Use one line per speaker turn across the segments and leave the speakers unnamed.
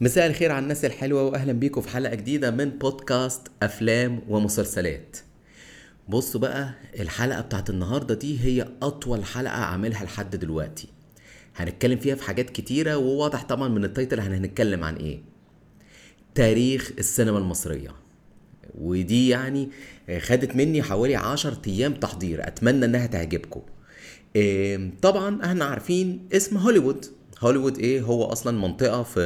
مساء الخير على الناس الحلوة وأهلا بيكم في حلقة جديدة من بودكاست أفلام ومسلسلات. بصوا بقى الحلقة بتاعت النهاردة دي هي أطول حلقة عاملها لحد دلوقتي. هنتكلم فيها في حاجات كتيرة وواضح طبعا من التايتل هنتكلم عن إيه. تاريخ السينما المصرية. ودي يعني خدت مني حوالي عشر أيام تحضير أتمنى إنها تعجبكم. طبعا إحنا عارفين اسم هوليوود. هوليوود إيه هو أصلا منطقة في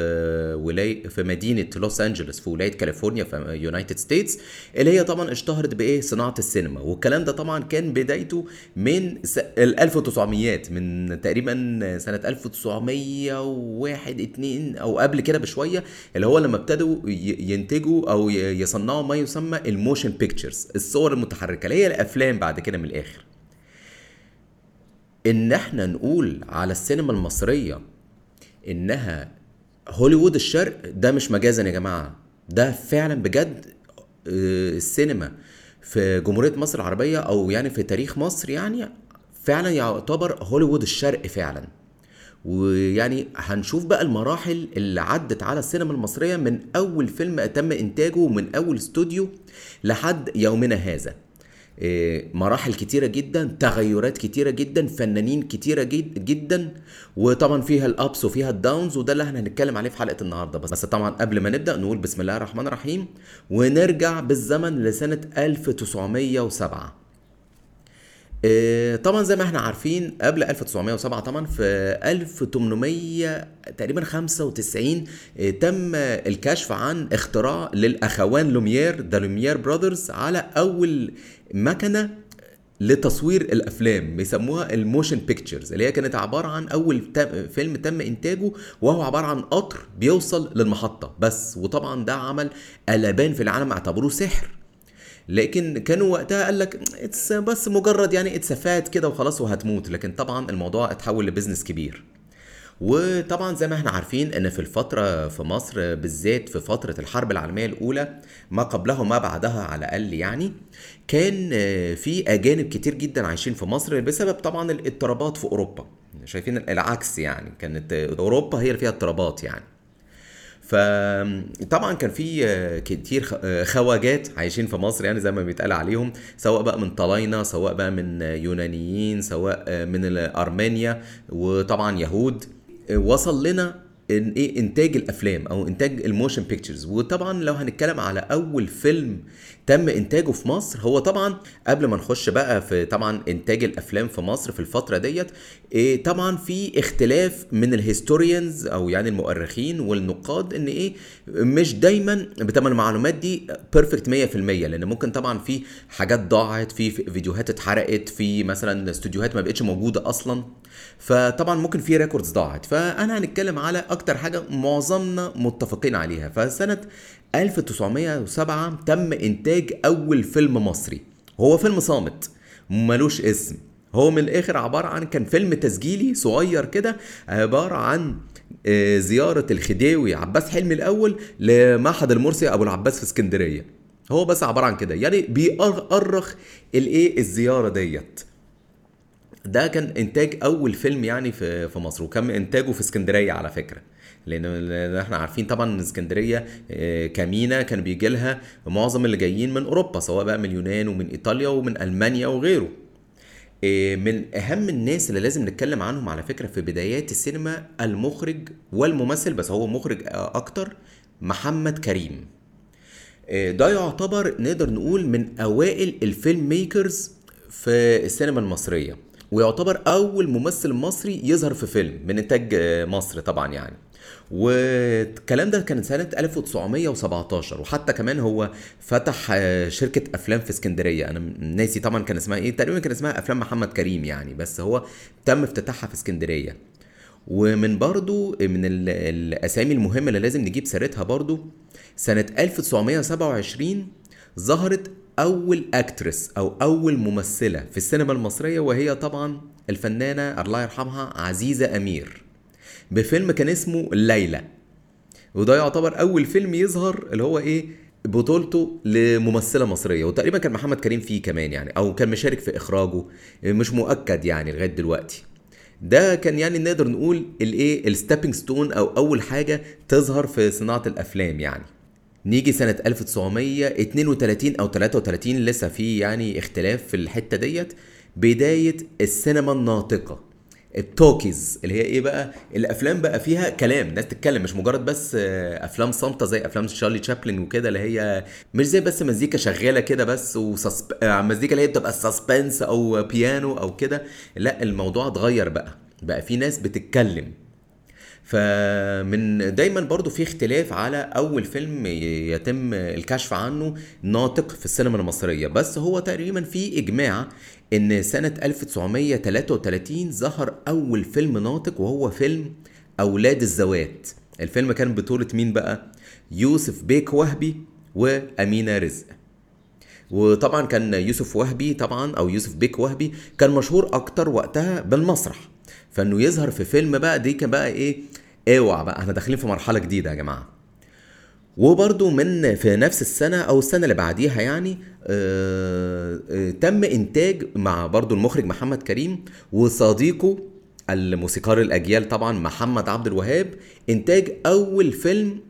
ولايه في مدينة لوس أنجلوس في ولاية كاليفورنيا في United States اللي هي طبعا اشتهرت بإيه؟ صناعة السينما. والكلام ده طبعا كان بدايته من ال 1900 من تقريبا سنة 1901 2 أو قبل كده بشوية اللي هو لما ابتدوا ينتجوا أو يصنعوا ما يسمى ال motion pictures الصور المتحركة اللي هي الأفلام بعد كده من الآخر. إن إحنا نقول على السينما المصرية إنها هوليوود الشرق ده مش مجازا يا جماعة ده فعلا بجد آه، السينما في جمهورية مصر العربية أو يعني في تاريخ مصر يعني فعلا يعتبر هوليوود الشرق فعلا. ويعني هنشوف بقى المراحل اللي عدت على السينما المصرية من أول فيلم تم إنتاجه من أول استوديو لحد يومنا هذا. مراحل كتيرة جدا تغيرات كتيرة جدا فنانين كتيرة جد جدا وطبعا فيها الابس وفيها الداونز وده اللي إحنا هنتكلم عليه في حلقة النهاردة بس, بس طبعا قبل ما نبدأ نقول بسم الله الرحمن الرحيم ونرجع بالزمن لسنة 1907 إيه، طبعا زي ما إحنا عارفين قبل 1907 طبعا في 1800 تقريبا 95 إيه، تم الكشف عن اختراع للأخوان لوميير ذا لوميير براذرز على أول مكنة لتصوير الأفلام بيسموها ال motion pictures اللي هي كانت عبارة عن أول تم فيلم تم إنتاجه وهو عبارة عن قطر بيوصل للمحطة بس وطبعا ده عمل قلبان في العالم اعتبروه سحر. لكن كانوا وقتها قال لك بس مجرد يعني it's fad كده وخلاص وهتموت لكن طبعا الموضوع اتحول ل business كبير. وطبعا زي ما إحنا عارفين إن في الفترة في مصر بالذات في فترة الحرب العالمية الأولى ما قبلها وما بعدها على الأقل يعني كان في أجانب كتير جدا عايشين في مصر بسبب طبعا الاضطرابات في أوروبا. شايفين العكس يعني كانت أوروبا هي اللي فيها اضطرابات يعني. فطبعا كان في كتير خواجات عايشين في مصر يعني زي ما بيتقال عليهم سواء بقى من طلاينة سواء بقى من يونانيين سواء من ارمينيا وطبعا يهود. وصل لنا إن إيه إنتاج الأفلام أو إنتاج ال motion pictures وطبعا لو هنتكلم على أول فيلم تم إنتاجه في مصر. هو طبعا قبل ما نخش بقى في طبعا إنتاج الأفلام في مصر في الفترة ديت إيه طبعا في اختلاف من ال historians أو يعني المؤرخين والنقاد إن إيه مش دايما بتبقى المعلومات دي perfect 100% لأن ممكن طبعا في حاجات ضاعت في فيديوهات اتحرقت في مثلا استوديوهات ما بقتش موجودة أصلا. فطبعا ممكن في ريكوردز ضاعت. فأنا هنتكلم على أكتر حاجة معظمنا متفقين عليها. فسنة 1907 تم إنتاج أول فيلم مصري. هو فيلم صامت ملوش اسم. هو من الآخر عبارة عن كان فيلم تسجيلي صغير كده عبارة عن آه، زيارة الخديوي عباس حلمي الأول لمعهد المرسي أبو العباس في اسكندرية. هو بس عبارة عن كده يعني بيأرخ الإيه الزيارة ديت. ده كان إنتاج أول فيلم يعني في مصر وكان إنتاجه في اسكندرية على فكرة. لأن إحنا عارفين طبعا إن اسكندرية آه، كمينا كان بيجي لها معظم اللي جايين من أوروبا سواء بقى من اليونان ومن إيطاليا ومن ألمانيا وغيره. آه، من أهم الناس اللي لازم نتكلم عنهم على فكرة في بدايات السينما المخرج والممثل بس هو مخرج آه، أكتر محمد كريم. ده يعتبر نقدر نقول من أوائل الفيلم ميكرز في السينما المصرية ويعتبر أول ممثل مصري يظهر في فيلم من إنتاج مصر طبعا يعني. والكلام ده كان سنة 1917 وحتى كمان هو فتح آه، شركة أفلام في اسكندرية. أنا ناسي طبعا كان اسمها إيه تقريبا كان اسمها أفلام محمد كريم يعني بس هو تم افتتاحها في اسكندرية. ومن برضو من ال- الأسامي المهمة اللي لازم نجيب سيرتها برضو سنة 1927 ظهرت أول actress أو أول ممثلة في السينما المصرية وهي طبعا الفنانة الله يرحمها عزيزة أمير. بفيلم كان اسمه ليلى. وده يعتبر أول فيلم يظهر اللي هو إيه بطولته لممثلة مصرية. وتقريبا كان محمد كريم فيه كمان يعني أو كان مشارك في إخراجه مش مؤكد يعني لغاية دلوقتي. ده كان يعني نقدر نقول الإيه ال stepping stone أو أول حاجة تظهر في صناعة الأفلام يعني. نيجي سنة 1932 أو 33 لسه في يعني اختلاف في الحتة ديت. بداية السينما الناطقة. ال talkies اللي هي إيه بقى؟ الأفلام بقى فيها كلام ناس تتكلم مش مجرد بس آه، أفلام صامتة زي أفلام شارلي تشابلن وكده اللي هي مش زي بس مزيكا شغالة كده بس و susp... آه، مزيكا اللي هي بتبقى suspense أو بيانو أو كده لأ الموضوع اتغير بقى بقى في ناس بتتكلم. فمن دايما برضو في اختلاف على أول فيلم يتم الكشف عنه ناطق في السينما المصرية. بس هو تقريبا في إجماع إن سنة 1933 ظهر أول فيلم ناطق وهو فيلم أولاد الزوات الفيلم كان بطولة مين بقى؟ يوسف بيك وهبي وأمينة رزق. وطبعا كان يوسف وهبي طبعا أو يوسف بيك وهبي كان مشهور أكتر وقتها بالمسرح. فإنه يظهر في فيلم بقى دي كان بقى إيه اوعى بقى. إحنا داخلين في مرحلة جديدة يا جماعة. وبرضو من في نفس السنة أو السنة اللي بعديها يعني آه آه تم إنتاج مع برضو المخرج محمد كريم وصديقه الموسيقار الأجيال طبعا محمد عبد الوهاب إنتاج أول فيلم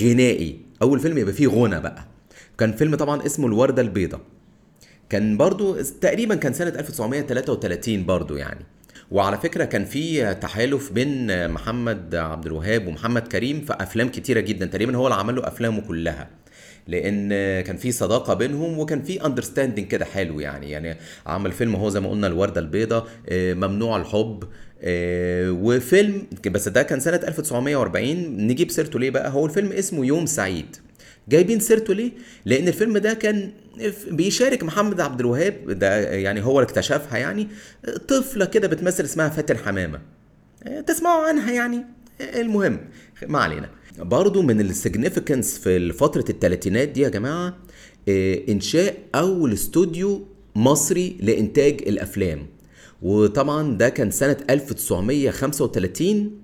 غنائي. أول فيلم يبقى فيه غنى بقى. كان فيلم طبعا اسمه الوردة البيضاء. كان برضو تقريبا كان سنة 1933 برضو يعني. وعلى فكرة كان في تحالف بين محمد عبد الوهاب ومحمد كريم في أفلام كتيرة جدا. تقريبا هو اللي عمل له أفلامه كلها. لأن كان في صداقة بينهم وكان في اندرستاندنج كده حلو يعني. يعني عمل فيلم هو زي ما قلنا الوردة البيضاء ممنوع الحب وفيلم بس ده كان سنة 1940 نجيب سيرته ليه بقى؟ هو الفيلم اسمه يوم سعيد. جايبين سيرته ليه؟ لأن الفيلم ده كان بيشارك محمد عبد الوهاب ده يعني هو اللي اكتشفها يعني طفلة كده بتمثل اسمها فاتن حمامة. تسمعوا عنها يعني. المهم ما علينا. برضو من السيجنيفيكانس في فترة الثلاثينات دي يا جماعة إنشاء أول استوديو مصري لإنتاج الأفلام. وطبعا ده كان سنة 1935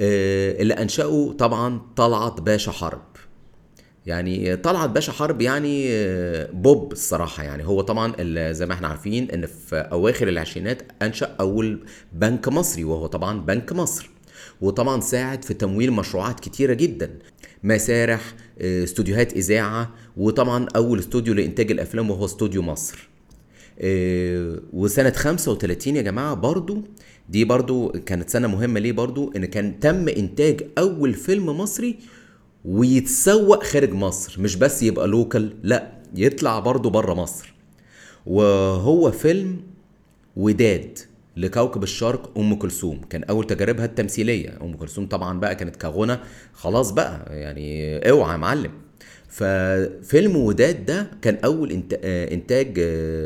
اللي أنشأه طبعا طلعت باشا حرب. يعني طلعت باشا حرب يعني بوب الصراحة يعني. هو طبعا زي ما إحنا عارفين إن في أواخر العشرينات أنشأ أول بنك مصري وهو طبعا بنك مصر. وطبعا ساعد في تمويل مشروعات كتيرة جدا. مسارح استوديوهات إذاعة وطبعا أول استوديو لإنتاج الأفلام وهو استوديو مصر. وسنة 35 يا جماعة برضو دي برضو كانت سنة مهمة ليه برضو إن كان تم إنتاج أول فيلم مصري ويتسوق خارج مصر مش بس يبقى لوكال لا يطلع برضه بره مصر. وهو فيلم وداد لكوكب الشرق أم كلثوم. كان أول تجاربها التمثيلية. أم كلثوم طبعا بقى كانت كغنى. خلاص بقى يعني أوعى يا معلم. ففيلم وداد ده كان أول إنتاج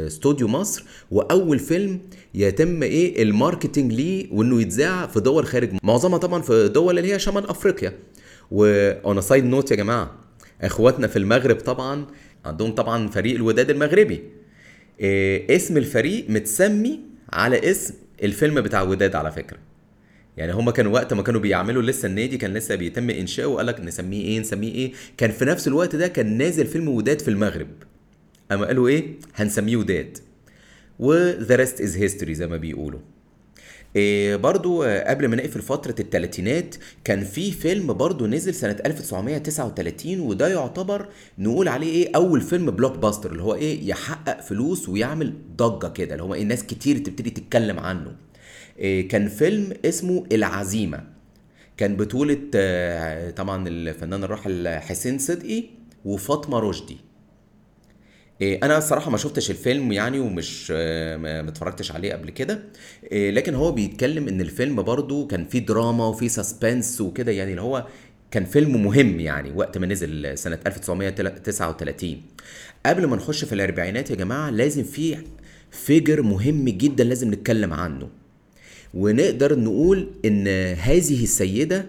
استوديو مصر. وأول فيلم يتم إيه؟ ال marketing ليه وإنه يتذاع في دول خارج معظمها طبعا في دول اللي هي شمال أفريقيا. و on side note يا جماعة إخواتنا في المغرب طبعا عندهم طبعا فريق الوداد المغربي. إيه اسم الفريق متسمي على اسم الفيلم بتاع وداد على فكرة. يعني هما كانوا وقت ما كانوا بيعملوا لسه النادي كان لسه بيتم إنشاؤه وقال لك نسميه إيه نسميه إيه. كان في نفس الوقت ده كان نازل فيلم وداد في المغرب. أما قالوا إيه؟ هنسميه وداد. و the rest is history زي ما بيقولوا. إيه برضو قبل ما نقفل فترة التلاتينات كان في فيلم برضو نزل سنة 1939 وده يعتبر نقول عليه إيه أول فيلم blockbuster اللي هو إيه يحقق فلوس ويعمل ضجة كده اللي هو إيه ناس كتير تبتدي تتكلم عنه. إيه كان فيلم اسمه العزيمة. كان بطولة طبعا الفنان الراحل حسين صدقي وفاطمة رشدي. أنا الصراحه ما شفتش الفيلم يعني ومش ما اتفرجتش عليه قبل كده. لكن هو بيتكلم إن الفيلم برضو كان فيه دراما وفيه suspense وكده يعني اللي هو كان فيلم مهم يعني وقت ما نزل سنة 1939 قبل ما نخش في الأربعينات يا جماعة لازم في figure مهم جدا لازم نتكلم عنه. ونقدر نقول إن هذه السيدة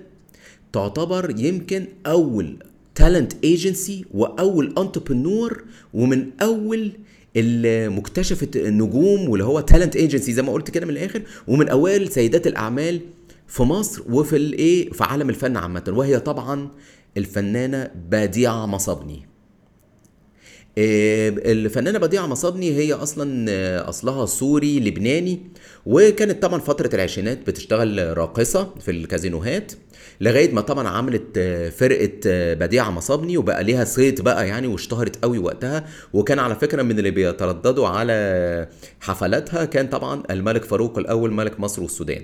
تعتبر يمكن أول talent agency واول entrepreneur ومن أول اللي مكتشفت النجوم واللي هو talent agency زي ما قلت كده من الآخر ومن أوائل سيدات الأعمال في مصر وفي الايه في عالم الفن عامة. وهي طبعا الفنانة بديعة مصابني. الفنانة بديعة مصابني هي أصلا آه، أصلها سوري لبناني وكانت طبعا فترة العشرينات بتشتغل راقصة في الكازينوهات لغاية ما طبعا عملت آه، فرقة آه، بديعة مصابني وبقى ليها صيت بقى يعني واشتهرت قوي وقتها. وكان على فكرة من اللي بيترددوا على حفلاتها كان طبعا الملك فاروق الأول ملك مصر والسودان.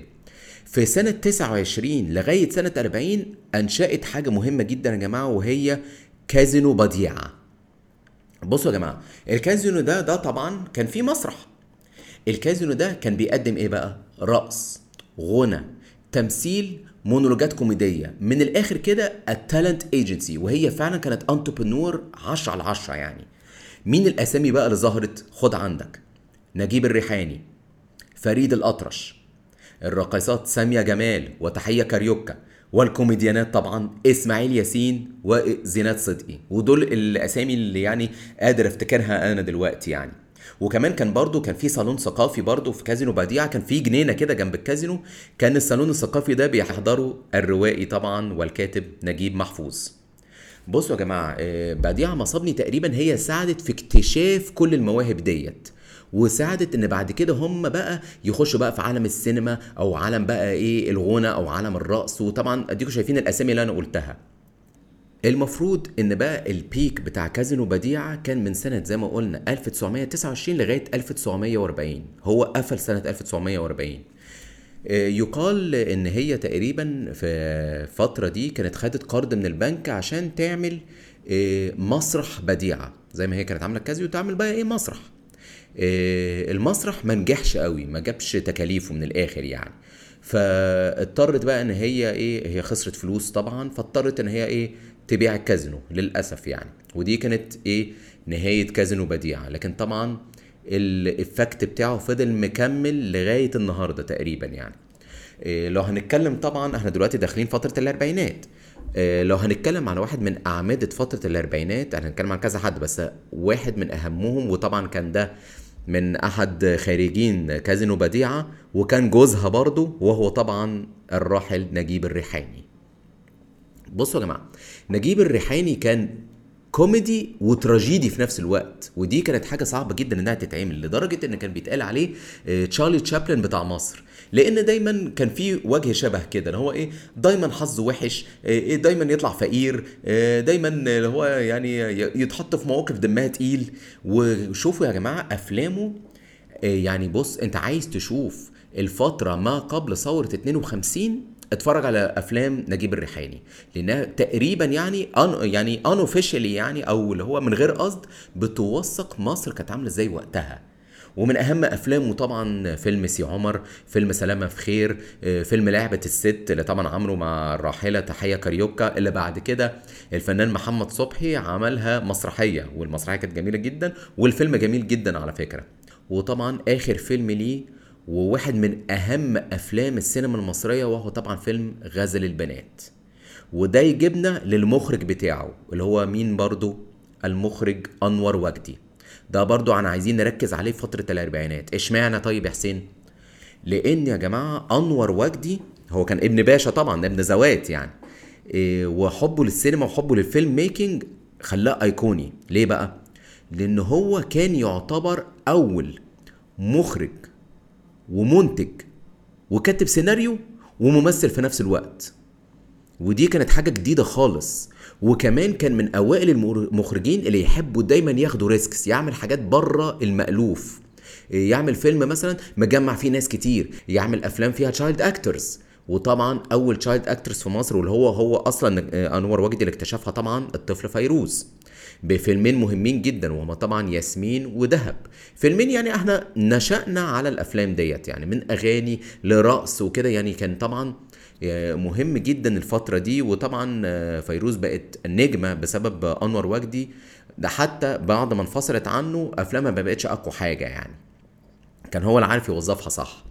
في سنة 29 لغاية سنة 40 أنشأت حاجة مهمة جدا يا جماعة وهي كازينو بديعة. بصوا يا جماعة الكازينو ده ده طبعا كان فيه مسرح. الكازينو ده كان بيقدم إيه بقى؟ رقص غنى تمثيل مونولوجات كوميدية. من الآخر كده ال talent agency وهي فعلا كانت entrepreneur 10 على 10 يعني. مين الأسامي بقى اللي ظهرت؟ خد عندك. نجيب الريحاني فريد الأطرش الراقصات سامية جمال وتحية كاريوكا. والكوميديانات طبعا إسماعيل ياسين وزينات صدقي. ودول الأسامي اللي يعني قادر أفتكرها أنا دلوقتي يعني. وكمان كان برضو كان في صالون ثقافي برضو في كازينو بديعة كان في جنينة كده جنب الكازينو. كان الصالون الثقافي ده بيحضروا الروائي طبعا والكاتب نجيب محفوظ. بصوا يا جماعة آه، بديعه مصابني تقريبا هي ساعدت في اكتشاف كل المواهب ديت. وساعدت إن بعد كده هم بقى يخشوا بقى في عالم السينما أو عالم بقى إيه الغنى أو عالم الرقص. وطبعا أديكم شايفين الأسامي اللي أنا قلتها. المفروض إن بقى البيك بتاع كازينو بديعة كان من سنة زي ما قلنا 1929 لغاية 1940 هو قفل سنة 1940 آه، يقال إن هي تقريبا في الفترة دي كانت خدت قرض من البنك عشان تعمل آه، مسرح بديعة زي ما هي كانت عاملة كازينو تعمل بقى إيه مسرح. المسرح ما نجحش قوي ما جابش تكاليفه من الآخر يعني. فاضطرت بقى إن هي إيه هي خسرت فلوس طبعا فاضطرت إن هي إيه تبيع الكازينو للأسف يعني. ودي كانت إيه نهاية كازينو بديعة. لكن طبعا الإفكت بتاعه فضل مكمل لغاية النهارده تقريبا يعني. إيه، لو هنتكلم طبعا إحنا دلوقتي داخلين فترة الأربعينات. إيه، لو هنتكلم على واحد من أعمدة فترة الأربعينات إحنا هنتكلم عن كذا حد بس واحد من أهمهم وطبعا كان ده من أحد خارجين كازينو بديعة وكان جوزها برضه وهو طبعا الراحل نجيب الريحاني. بصوا يا جماعة نجيب الريحاني كان كوميدي وتراجيدي في نفس الوقت ودي كانت حاجة صعبة جدا إنها تتعمل لدرجة إن كان بيتقال عليه آه، تشارلي تشابلن بتاع مصر. لأن دايما كان في وجه شبه كده ان هو إيه دايما حظه وحش آه، إيه دايما يطلع فقير آه، دايما اللي هو يعني يتحط في مواقف دمها تقيل. وشوفوا يا جماعة أفلامه آه، يعني بص أنت عايز تشوف الفترة ما قبل ثورة 52 اتفرج على أفلام نجيب الريحاني. لأنها تقريبا يعني أن يعني unofficially يعني أو اللي هو من غير قصد بتوثق مصر كانت عاملة إزاي وقتها. ومن أهم أفلامه طبعا فيلم سي عمر فيلم سلامة في خير آه، فيلم لعبة الست اللي طبعا عمله مع الراحلة تحية كاريوكا. اللي بعد كده الفنان محمد صبحي عملها مسرحية والمسرحية كانت جميلة جدا والفيلم جميل جدا على فكرة. وطبعا آخر فيلم ليه وواحد من أهم أفلام السينما المصرية وهو طبعا فيلم غزل البنات. وده يجيبنا للمخرج بتاعه اللي هو مين برضو؟ المخرج أنور وجدي ده برضو أنا عايزين نركز عليه في فترة الأربعينات. اشمعنى طيب يا حسين؟ لأن يا جماعة أنور وجدي هو كان ابن باشا طبعا ابن زوات يعني إيه وحبه للسينما وحبه للفيلم ميكنج خلاه أيقوني. ليه بقى؟ لأن هو كان يعتبر أول مخرج ومنتج وكاتب سيناريو وممثل في نفس الوقت. ودي كانت حاجة جديدة خالص. وكمان كان من أوائل المخرجين اللي يحبوا دايما ياخدوا risks يعمل حاجات بره المألوف. يعمل فيلم مثلا مجمع فيه ناس كتير يعمل أفلام فيها child actors وطبعا أول child actors في مصر واللي هو هو أصلا أنور وجدي اللي اكتشفها طبعا الطفل فيروز. بفيلمين مهمين جدا وهما طبعا ياسمين ودهب. فيلمين يعني إحنا نشأنا على الأفلام ديت يعني من أغاني لرقص وكده يعني كان طبعا مهم جدا الفترة دي. وطبعا فيروز بقت نجمة بسبب أنور وجدي ده حتى بعد ما انفصلت عنه أفلامها ما بقتش أقوى حاجة يعني. كان هو اللي عارف يوظفها صح.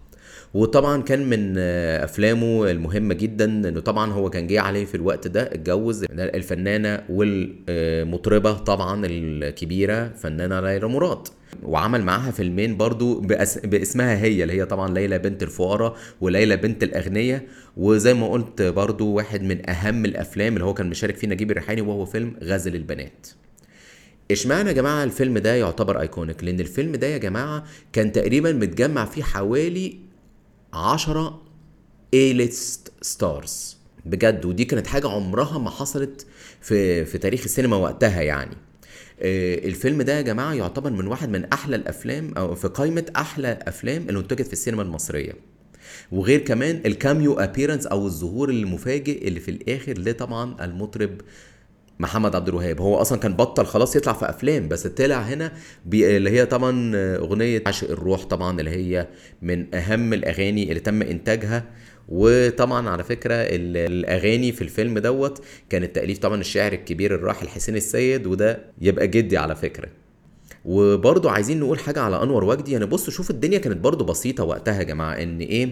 وطبعا كان من أفلامه المهمة جدا إنه طبعا هو كان جه عليه في الوقت ده اتجوز الفنانة والمطربة طبعا الكبيرة فنانة ليلى مراد. وعمل معاها فيلمين برضو بأس... باسمها هي اللي هي طبعا ليلى بنت الفقراء وليلى بنت الأغنياء. وزي ما قلت برضو واحد من أهم الأفلام اللي هو كان مشارك فيه نجيب الريحاني وهو فيلم غزل البنات. اشمعنى يا جماعة الفيلم ده يعتبر ايكونيك لأن الفيلم ده يا جماعة كان تقريبا متجمع فيه حوالي 10 A-list stars بجد ودي كانت حاجة عمرها ما حصلت في في تاريخ السينما وقتها يعني. الفيلم ده يا جماعة يعتبر من واحد من أحلى الأفلام أو في قائمة أحلى أفلام اللي انتجت في السينما المصرية. وغير كمان ال cameo appearance أو الظهور المفاجئ اللي في الآخر لطبعا المطرب محمد عبد الوهاب. هو أصلا كان بطل خلاص يطلع في أفلام بس طلع هنا بي اللي هي طبعا أغنية عاشق الروح طبعا اللي هي من أهم الأغاني اللي تم إنتاجها. وطبعا على فكرة ال- الأغاني في الفيلم دوت كانت تاليف طبعا الشاعر الكبير الراحل حسين السيد وده يبقى جدي على فكرة. وبرضه عايزين نقول حاجة على أنور وجدي يعني بصوا شوف الدنيا كانت برضه بسيطة وقتها يا جماعة إن إيه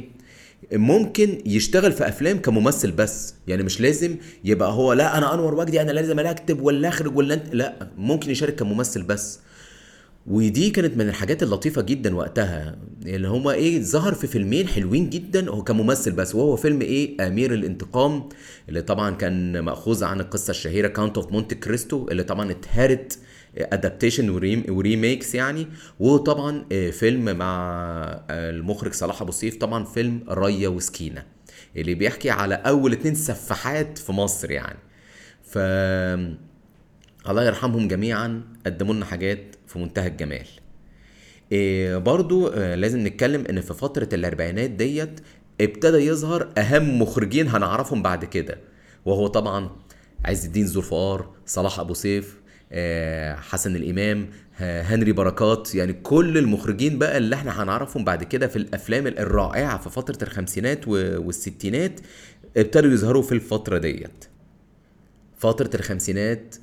ممكن يشتغل في أفلام كممثل بس. يعني مش لازم يبقى هو لا أنا أنور وجدي أنا لازم أكتب ولا أخرج ولا أنت لا ممكن يشارك كممثل بس. ودي كانت من الحاجات اللطيفة جدا وقتها اللي هما إيه ظهر في فيلمين حلوين جدا هو كممثل بس وهو فيلم إيه أمير الانتقام اللي طبعا كان مأخوذ عن القصة الشهيرة كاونت اوف مونte كريستو اللي طبعا اتهرت adaptation و remakes يعني وطبعا آه، فيلم مع آه، المخرج صلاح أبو سيف طبعا فيلم ريا وسكينة اللي بيحكي على أول اتنين سفاحات في مصر يعني. ف الله يرحمهم جميعا قدموا لنا حاجات في منتهى الجمال. إيه برضو آه، لازم نتكلم إن في فترة الأربعينات ديت ابتدى يظهر أهم مخرجين هنعرفهم بعد كده وهو طبعا عز الدين ذوالفقار صلاح أبو سيف آه، حسن الإمام ه- هنري بركات يعني كل المخرجين بقى اللي إحنا هنعرفهم بعد كده في الأفلام الرائعة في فترة الخمسينات والستينات ابتدوا يظهروا في الفترة ديت. فترة الخمسينات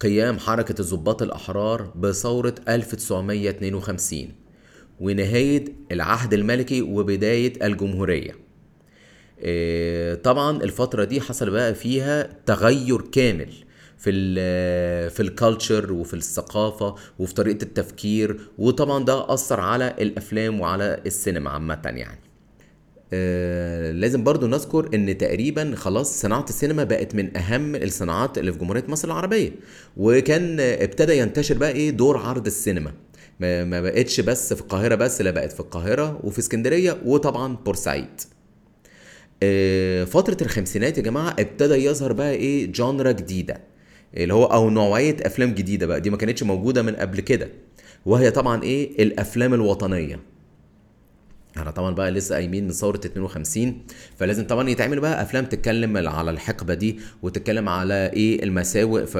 قيام حركة الضباط الأحرار بثورة 1952 ونهاية العهد الملكي وبداية الجمهورية. إيه، طبعا الفترة دي حصل بقى فيها تغير كامل في ال في الكالتشر وفي الثقافة وفي طريقة التفكير وطبعا ده أثر على الأفلام وعلى السينما عامة يعني. آه، لازم برضو نذكر إن تقريبا خلاص صناعة السينما بقت من أهم الصناعات اللي في جمهورية مصر العربية. وكان ابتدى ينتشر بقى إيه؟ دور عرض السينما. ما بقتش بس في القاهرة بس لا بقت في القاهرة وفي اسكندرية وطبعا بورسعيد. آه، فترة الخمسينات يا جماعة ابتدى يظهر بقى إيه؟ جانرا جديدة. اللي هو أو نوعية أفلام جديدة بقى. دي ما كانتش موجودة من قبل كده. وهي طبعا إيه؟ الأفلام الوطنية. إحنا طبعا بقى لسه قايمين من ثورة 52 فلازم طبعا يتعمل بقى أفلام تتكلم على الحقبة دي وتتكلم على إيه المساوئ في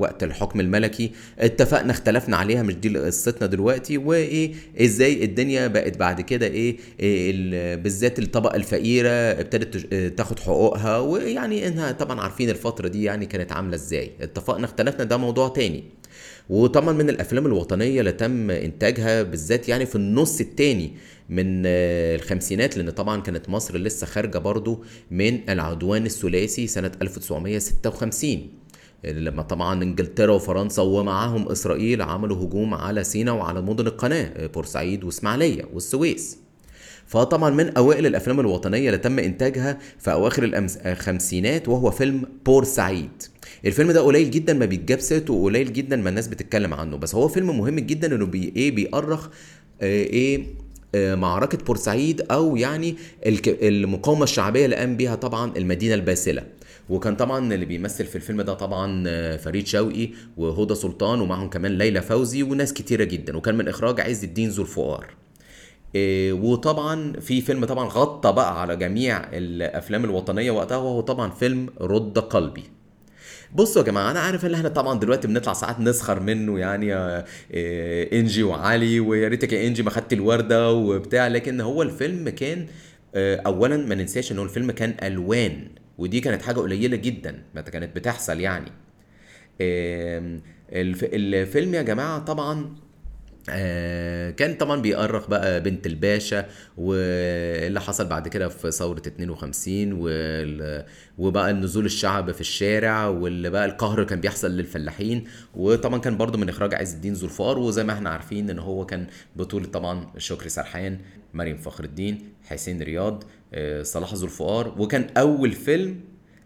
وقت الحكم الملكي. اتفقنا اختلفنا عليها مش دي قصتنا دلوقتي وإيه إزاي الدنيا بقت بعد كده إيه, إيه ال- بالذات الطبقة الفقيرة ابتدت تاخد حقوقها ويعني إنها طبعا عارفين الفترة دي يعني كانت عاملة إزاي. اتفقنا اختلفنا ده موضوع تاني. وطبعا من الأفلام الوطنية اللي تم إنتاجها بالذات يعني في النص التاني من آه، الخمسينات لأن طبعا كانت مصر لسه خارجة برضو من العدوان الثلاثي سنة 1956 لما طبعا إنجلترا وفرنسا ومعاهم إسرائيل عملوا هجوم على سيناء وعلى مدن القناة آه، بورسعيد وإسماعيلية والسويس. فطبعا من أوائل الأفلام الوطنية اللي تم إنتاجها في أواخر الخمسينات وهو فيلم بورسعيد الفيلم ده قليل جدا ما بيتجاب سيرته وقليل جدا ما الناس بتتكلم عنه. بس هو فيلم مهم جدا إنه بي إيه بيأرخ آه، إيه آه، معركة بورسعيد أو يعني المقاومة الشعبية اللي قام بيها طبعا المدينة الباسلة. وكان طبعا اللي بيمثل في الفيلم ده طبعا آه، فريد شوقي وهدى سلطان ومعهم كمان ليلى فوزي وناس كتيرة جدا. وكان من إخراج عز الدين ذو الفقار وطبعا في فيلم طبعا غطى بقى على جميع الأفلام الوطنية وقتها وهو طبعا فيلم رد قلبي. بصوا يا جماعة أنا عارف إن إحنا طبعا دلوقتي بنطلع ساعات نسخر منه يعني آه، إيه، إنجي وعلي ويا ريتك يا إنجي ما خدت الوردة وبتاع لكن هو الفيلم كان آه، اولا ما ننساش ان هو الفيلم كان ألوان ودي كانت حاجة قليلة جدا ما كانت بتحصل يعني. الفيلم يا جماعة طبعا آه، كان طبعا بيأرخ بقى بنت الباشا واللي حصل بعد كده في ثورة 52 وال- وبقى النزول الشعب في الشارع واللي بقى القهر كان بيحصل للفلاحين. وطبعا كان برضو من إخراج عز الدين ذو الفقار وزي ما إحنا عارفين إن هو كان بطولة طبعا شكري سرحان مريم فخر الدين حسين رياض آه، صلاح ذو الفقار. وكان أول فيلم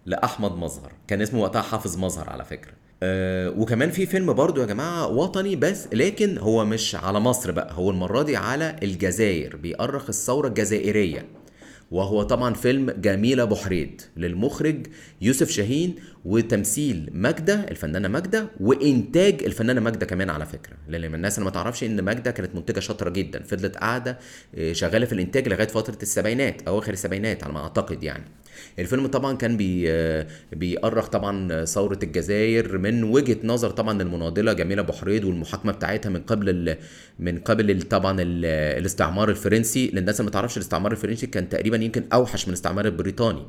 لأحمد مظهر كان اسمه وقتها حافظ مظهر على فكرة. أه وكمان في فيلم برضو يا جماعة وطني بس لكن هو مش على مصر بقى هو المرة دي على الجزائر بيأرخ الثورة الجزائرية. وهو طبعا فيلم جميلة بحريد للمخرج يوسف شاهين وتمثيل ماجدة الفنانة ماجدة وإنتاج الفنانة ماجدة كمان على فكرة. لأن الناس اللي ما تعرفش إن ماجدة كانت منتجة شاطرة جدا فضلت قاعدة آه، شغالة في الإنتاج لغاية فترة السبعينات أواخر السبعينات على ما أعتقد يعني. الفيلم طبعا كان بي آه، بيأرخ طبعا ثورة الجزائر من وجهة نظر طبعا المناضلة جميلة بحريد والمحاكمة بتاعتها من قبل ال... من قبل طبعا ال... الاستعمار الفرنسي. للناس اللي ما تعرفش الاستعمار الفرنسي كان تقريبا يمكن أوحش من الاستعمار البريطاني.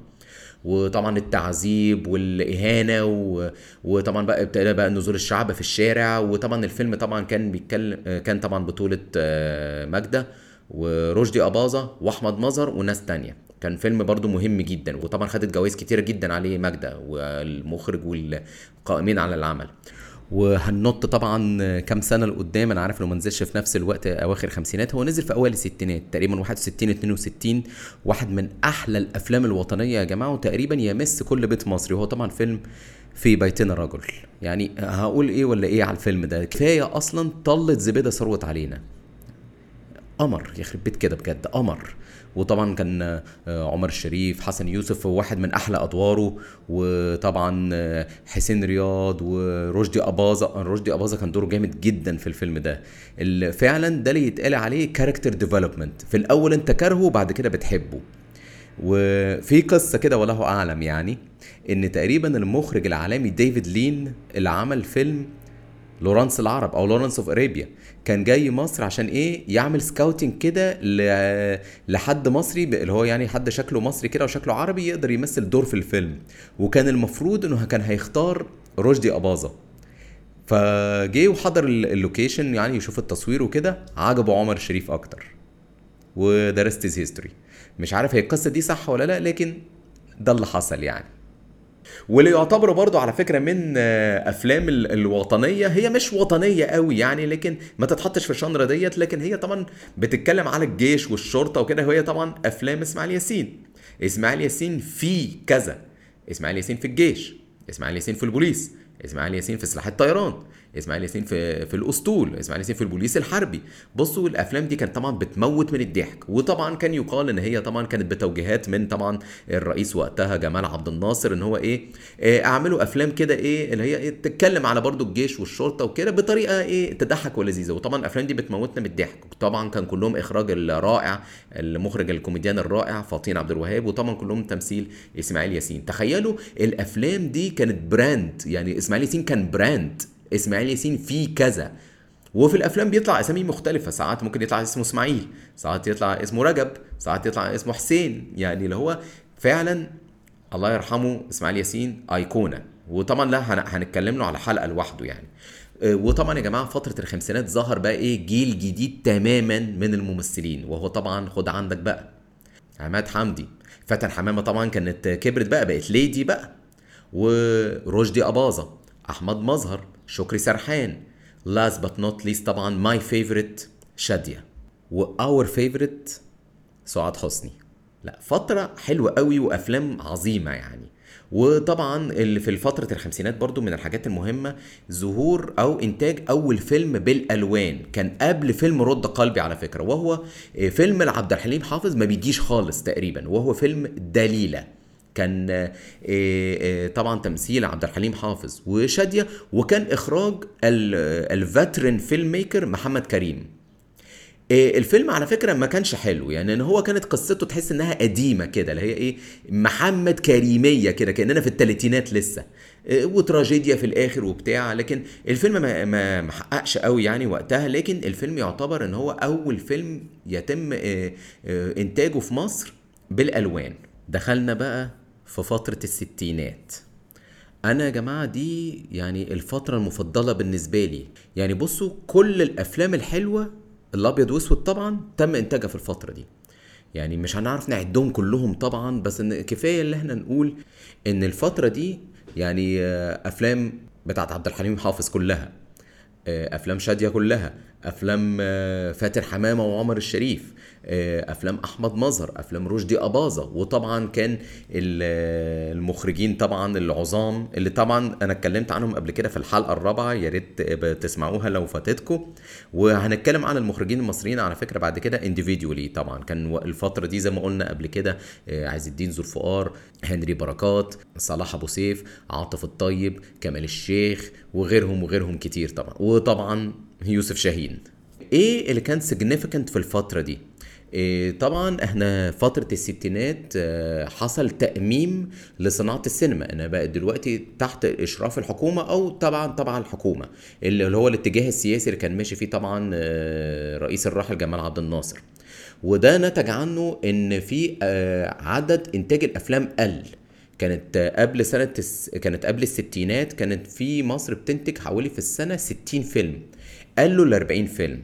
وطبعا التعذيب والإهانة و... وطبعا بقى ابتدى بقى نزول الشعب في الشارع. وطبعا الفيلم طبعا كان بيتكلم كان طبعا بطولة آه، ماجدة ورشدي أباظة وأحمد مظهر وناس تانية. كان فيلم برضو مهم جدا وطبعا خدت جوائز كتيرة جدا عليه ماجدة والمخرج والقائمين على العمل. وهننط طبعا كام سنة لقدام. أنا عارف إنه ما نزلش في نفس الوقت أواخر الخمسينات هو نزل في أوائل الستينات تقريبا 61 62 واحد من أحلى الأفلام الوطنية يا جماعة وتقريبا يمس كل بيت مصري. وهو طبعا فيلم في بيتنا رجل يعني هقول إيه ولا إيه على الفيلم ده؟ كفاية أصلا طلت زبيدة ثروت علينا. قمر يخرب بيت كده بجد. قمر. وطبعا كان آه، عمر الشريف حسن يوسف واحد من أحلى أدواره وطبعا آه، حسين رياض ورشدي أباظة. رشدي أباظة كان دوره جامد جدا في الفيلم ده. فعلا ده اللي يتقال عليه character development في الأول أنت كارهه وبعد كده بتحبه. وفي قصة كده والله أعلم يعني إن تقريبا المخرج العالمي ديفيد لين اللي عمل فيلم لورانس العرب أو Lawrence of Arabia كان جاي مصر عشان إيه؟ يعمل scouting كده لحد مصري اللي هو يعني حد شكله مصري كده وشكله عربي يقدر يمثل دور في الفيلم. وكان المفروض إنه كان هيختار رشدي أباظة. فجه وحضر ال- ال location يعني يشوف التصوير وكده عجبه عمر الشريف أكتر. is history مش عارف هي القصة دي صح ولا لأ لكن ده اللي حصل يعني. واللي يعتبروا برضو على فكرة من آه، أفلام ال- الوطنية هي مش وطنية قوي يعني لكن ما تتحطش في ال genre ديت لكن هي طبعا بتتكلم على الجيش والشرطة وكده وهي طبعا أفلام إسماعيل ياسين. إسماعيل ياسين في كذا. إسماعيل ياسين في الجيش. إسماعيل ياسين في البوليس. إسماعيل ياسين في سلاح الطيران. إسماعيل ياسين في في الأسطول إسماعيل ياسين في البوليس الحربي. بصوا الأفلام دي كانت طبعا بتموت من الضحك وطبعا كان يقال إن هي طبعا كانت بتوجيهات من طبعا الرئيس وقتها جمال عبد الناصر إن هو إيه آه، أعملوا أفلام كده إيه اللي هي إيه تتكلم على برضو الجيش والشرطة وكده بطريقة إيه تضحك ولذيذة. وطبعا الأفلام دي بتموتنا من الضحك. طبعا كان كلهم إخراج الرائع المخرج الكوميديان الرائع فطين عبد الوهاب وطبعا كلهم تمثيل إسماعيل ياسين. تخيلوا الأفلام دي كانت brand يعني إسماعيل ياسين كان brand إسماعيل ياسين فيه كذا. وفي الأفلام بيطلع أسامي مختلفة. ساعات ممكن يطلع اسمه إسماعيل ساعات يطلع اسمه رجب ساعات يطلع اسمه حسين. يعني اللي هو فعلا الله يرحمه إسماعيل ياسين أيقونة. وطبعا لا هن- هنتكلم له على حلقة لوحده يعني. آه، وطبعا يا جماعة فترة الخمسينات ظهر بقى إيه جيل جديد تماما من الممثلين. وهو طبعا خد عندك بقى عماد حمدي. فاتن حمامة طبعا كانت كبرت بقى بقت ليدي بقى. ورشدي أباظة أحمد مظهر. شكري سرحان. Last but not least طبعا my favorite شادية. واور favorite سعاد حسني. لا فترة حلوة قوي وأفلام عظيمة يعني. وطبعا اللي في فترة الخمسينات برضو من الحاجات المهمة ظهور أو إنتاج أول فيلم بالألوان. كان قبل فيلم رد قلبي على فكرة وهو فيلم لعبد الحليم حافظ ما بيجيش خالص تقريبا وهو فيلم دليلة. كان آه، آه، طبعا تمثيل عبد الحليم حافظ وشادية وكان إخراج ال veteran film maker محمد كريم. إيه الفيلم على فكرة ما كانش حلو يعني إن هو كانت قصته تحس إنها قديمة كده اللي هي إيه محمد كريمية كده كأننا في الثلاثينات لسه. وتراجيديا في الآخر وبتاع لكن الفيلم ما ما ما حققش قوي يعني وقتها لكن الفيلم يعتبر إن هو أول فيلم يتم إنتاجه في مصر بالألوان. دخلنا بقى في فترة الستينات. أنا يا جماعة دي يعني الفترة المفضلة بالنسبة لي. يعني بصوا كل الأفلام الحلوة الأبيض وأسود طبعا تم إنتاجها في الفترة دي. يعني مش هنعرف نعدهم كلهم طبعا بس إن كفاية اللي إحنا نقول إن الفترة دي يعني آه، أفلام بتاعت عبد الحليم حافظ كلها آه، أفلام شادية كلها أفلام آه، فاتن حمامة وعمر الشريف أفلام أحمد مظهر أفلام رشدي أباظة. وطبعا كان ال- آه، المخرجين طبعا العظام اللي طبعا أنا اتكلمت عنهم قبل كده في الحلقة الرابعة يا ريت تسمعوها لو فاتتكم. وهنتكلم عن المخرجين المصريين على فكرة بعد كده انديفيديولي طبعا. كان الفترة دي زي ما قلنا قبل كده آه، عز الدين ذو الفقار هنري بركات صلاح أبو سيف عاطف الطيب كمال الشيخ وغيرهم وغيرهم كتير طبعا. وطبعا يوسف شاهين. إيه اللي كان significant في الفترة دي؟ طبعا إحنا فترة الستينات آه، حصل تأميم لصناعة السينما. أنا بقت دلوقتي تحت إشراف الحكومة أو طبعا تبع الحكومة. اللي هو الاتجاه السياسي اللي كان ماشي فيه طبعا آه، رئيس الراحل جمال عبد الناصر. وده نتج عنه إن في آه، عدد إنتاج الأفلام قل. كانت قبل سنة. كانت قبل الستينات كانت في مصر بتنتج حوالي في السنة 60 فيلم. قلوا ل 40 فيلم.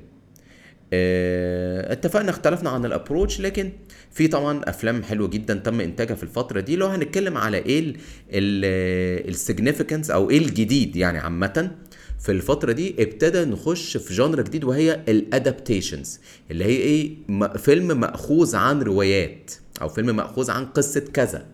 اتفقنا اختلفنا عن ال approach لكن في طبعا أفلام حلوة جدا تم إنتاجها في الفترة دي. لو هنتكلم على إيه ال significance أو إيه الجديد يعني عامة في الفترة دي ابتدى نخش في genre جديد وهي ال adaptations اللي هي إيه فيلم مأخوذ عن روايات أو فيلم مأخوذ عن قصة كذا.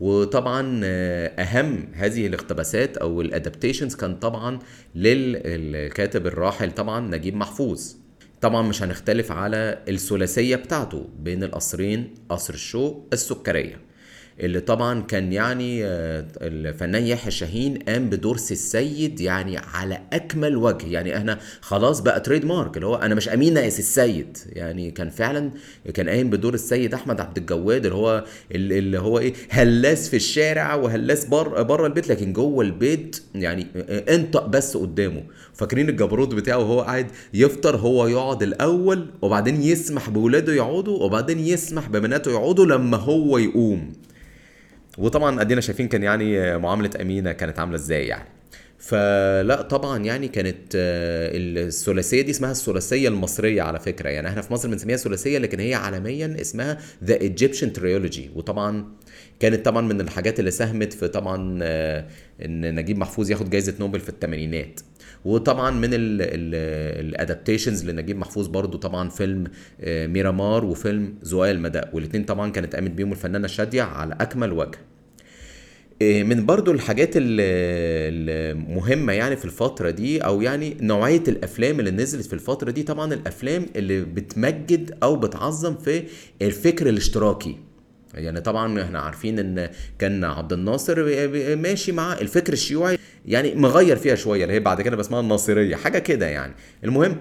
وطبعا آه، أهم هذه الاقتباسات أو ال adaptations كان طبعا للكاتب الراحل طبعا نجيب محفوظ. طبعا مش هنختلف على الثلاثية بتاعته بين القصرين قصر الشوق السكرية. اللي طبعا كان يعني آه، الفنان يحيى شاهين قام بدور سي السيد يعني على أكمل وجه. يعني إحنا خلاص بقى trademark اللي هو أنا مش امينه يا سي السيد. يعني كان فعلا كان قايم بدور السيد أحمد عبد الجواد اللي هو اللي هو إيه هلاس في الشارع وهلاس بره بره البيت لكن جوه البيت يعني انطق بس قدامه. فاكرين الجبروت بتاعه وهو قاعد يفطر هو يقعد الأول وبعدين يسمح بولاده يقعدوا وبعدين يسمح ببناته يقعدوا لما هو يقوم. وطبعا أدينا شايفين كان يعني معاملة أمينة كانت عاملة إزاي يعني. فلا طبعا يعني كانت آه، الثلاثية دي اسمها الثلاثية المصرية على فكرة. يعني إحنا في مصر بنسميها ثلاثيه لكن هي عالميا اسمها the Egyptian trilogy وطبعا كانت طبعا من الحاجات اللي ساهمت في طبعا آه، إن نجيب محفوظ ياخد جائزه نوبل في الثمانينات. وطبعا من ال adaptations لنجيب محفوظ برضو طبعا فيلم آه، ميرامار وفيلم زقاق المدق والاثنين طبعا كانت قامت بيهم الفنانه شاديه على أكمل وجه. إيه، من برضو الحاجات ال- المهمة يعني في الفترة دي أو يعني نوعية الأفلام اللي نزلت في الفترة دي طبعا الأفلام اللي بتمجد أو بتعظم في الفكر الاشتراكي. يعني طبعا إحنا عارفين إن كان عبد الناصر ماشي مع الفكر الشيوعي يعني مغير فيها شوية اللي هي بعد كده بسمها الناصرية حاجة كده يعني. المهم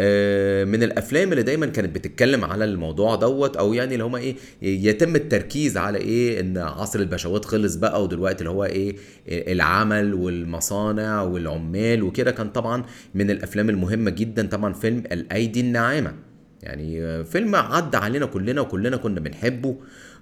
آه، من الأفلام اللي دايما كانت بتتكلم على الموضوع دوت أو يعني اللي هما إيه يتم التركيز على إيه إن عصر البشوات خلص بقى ودلوقتي اللي هو إيه العمل والمصانع والعمال وكده كان طبعا من الأفلام المهمة جدا. طبعا فيلم الأيدي الناعمة. يعني آه، فيلم عدى علينا كلنا وكلنا كنا بنحبه.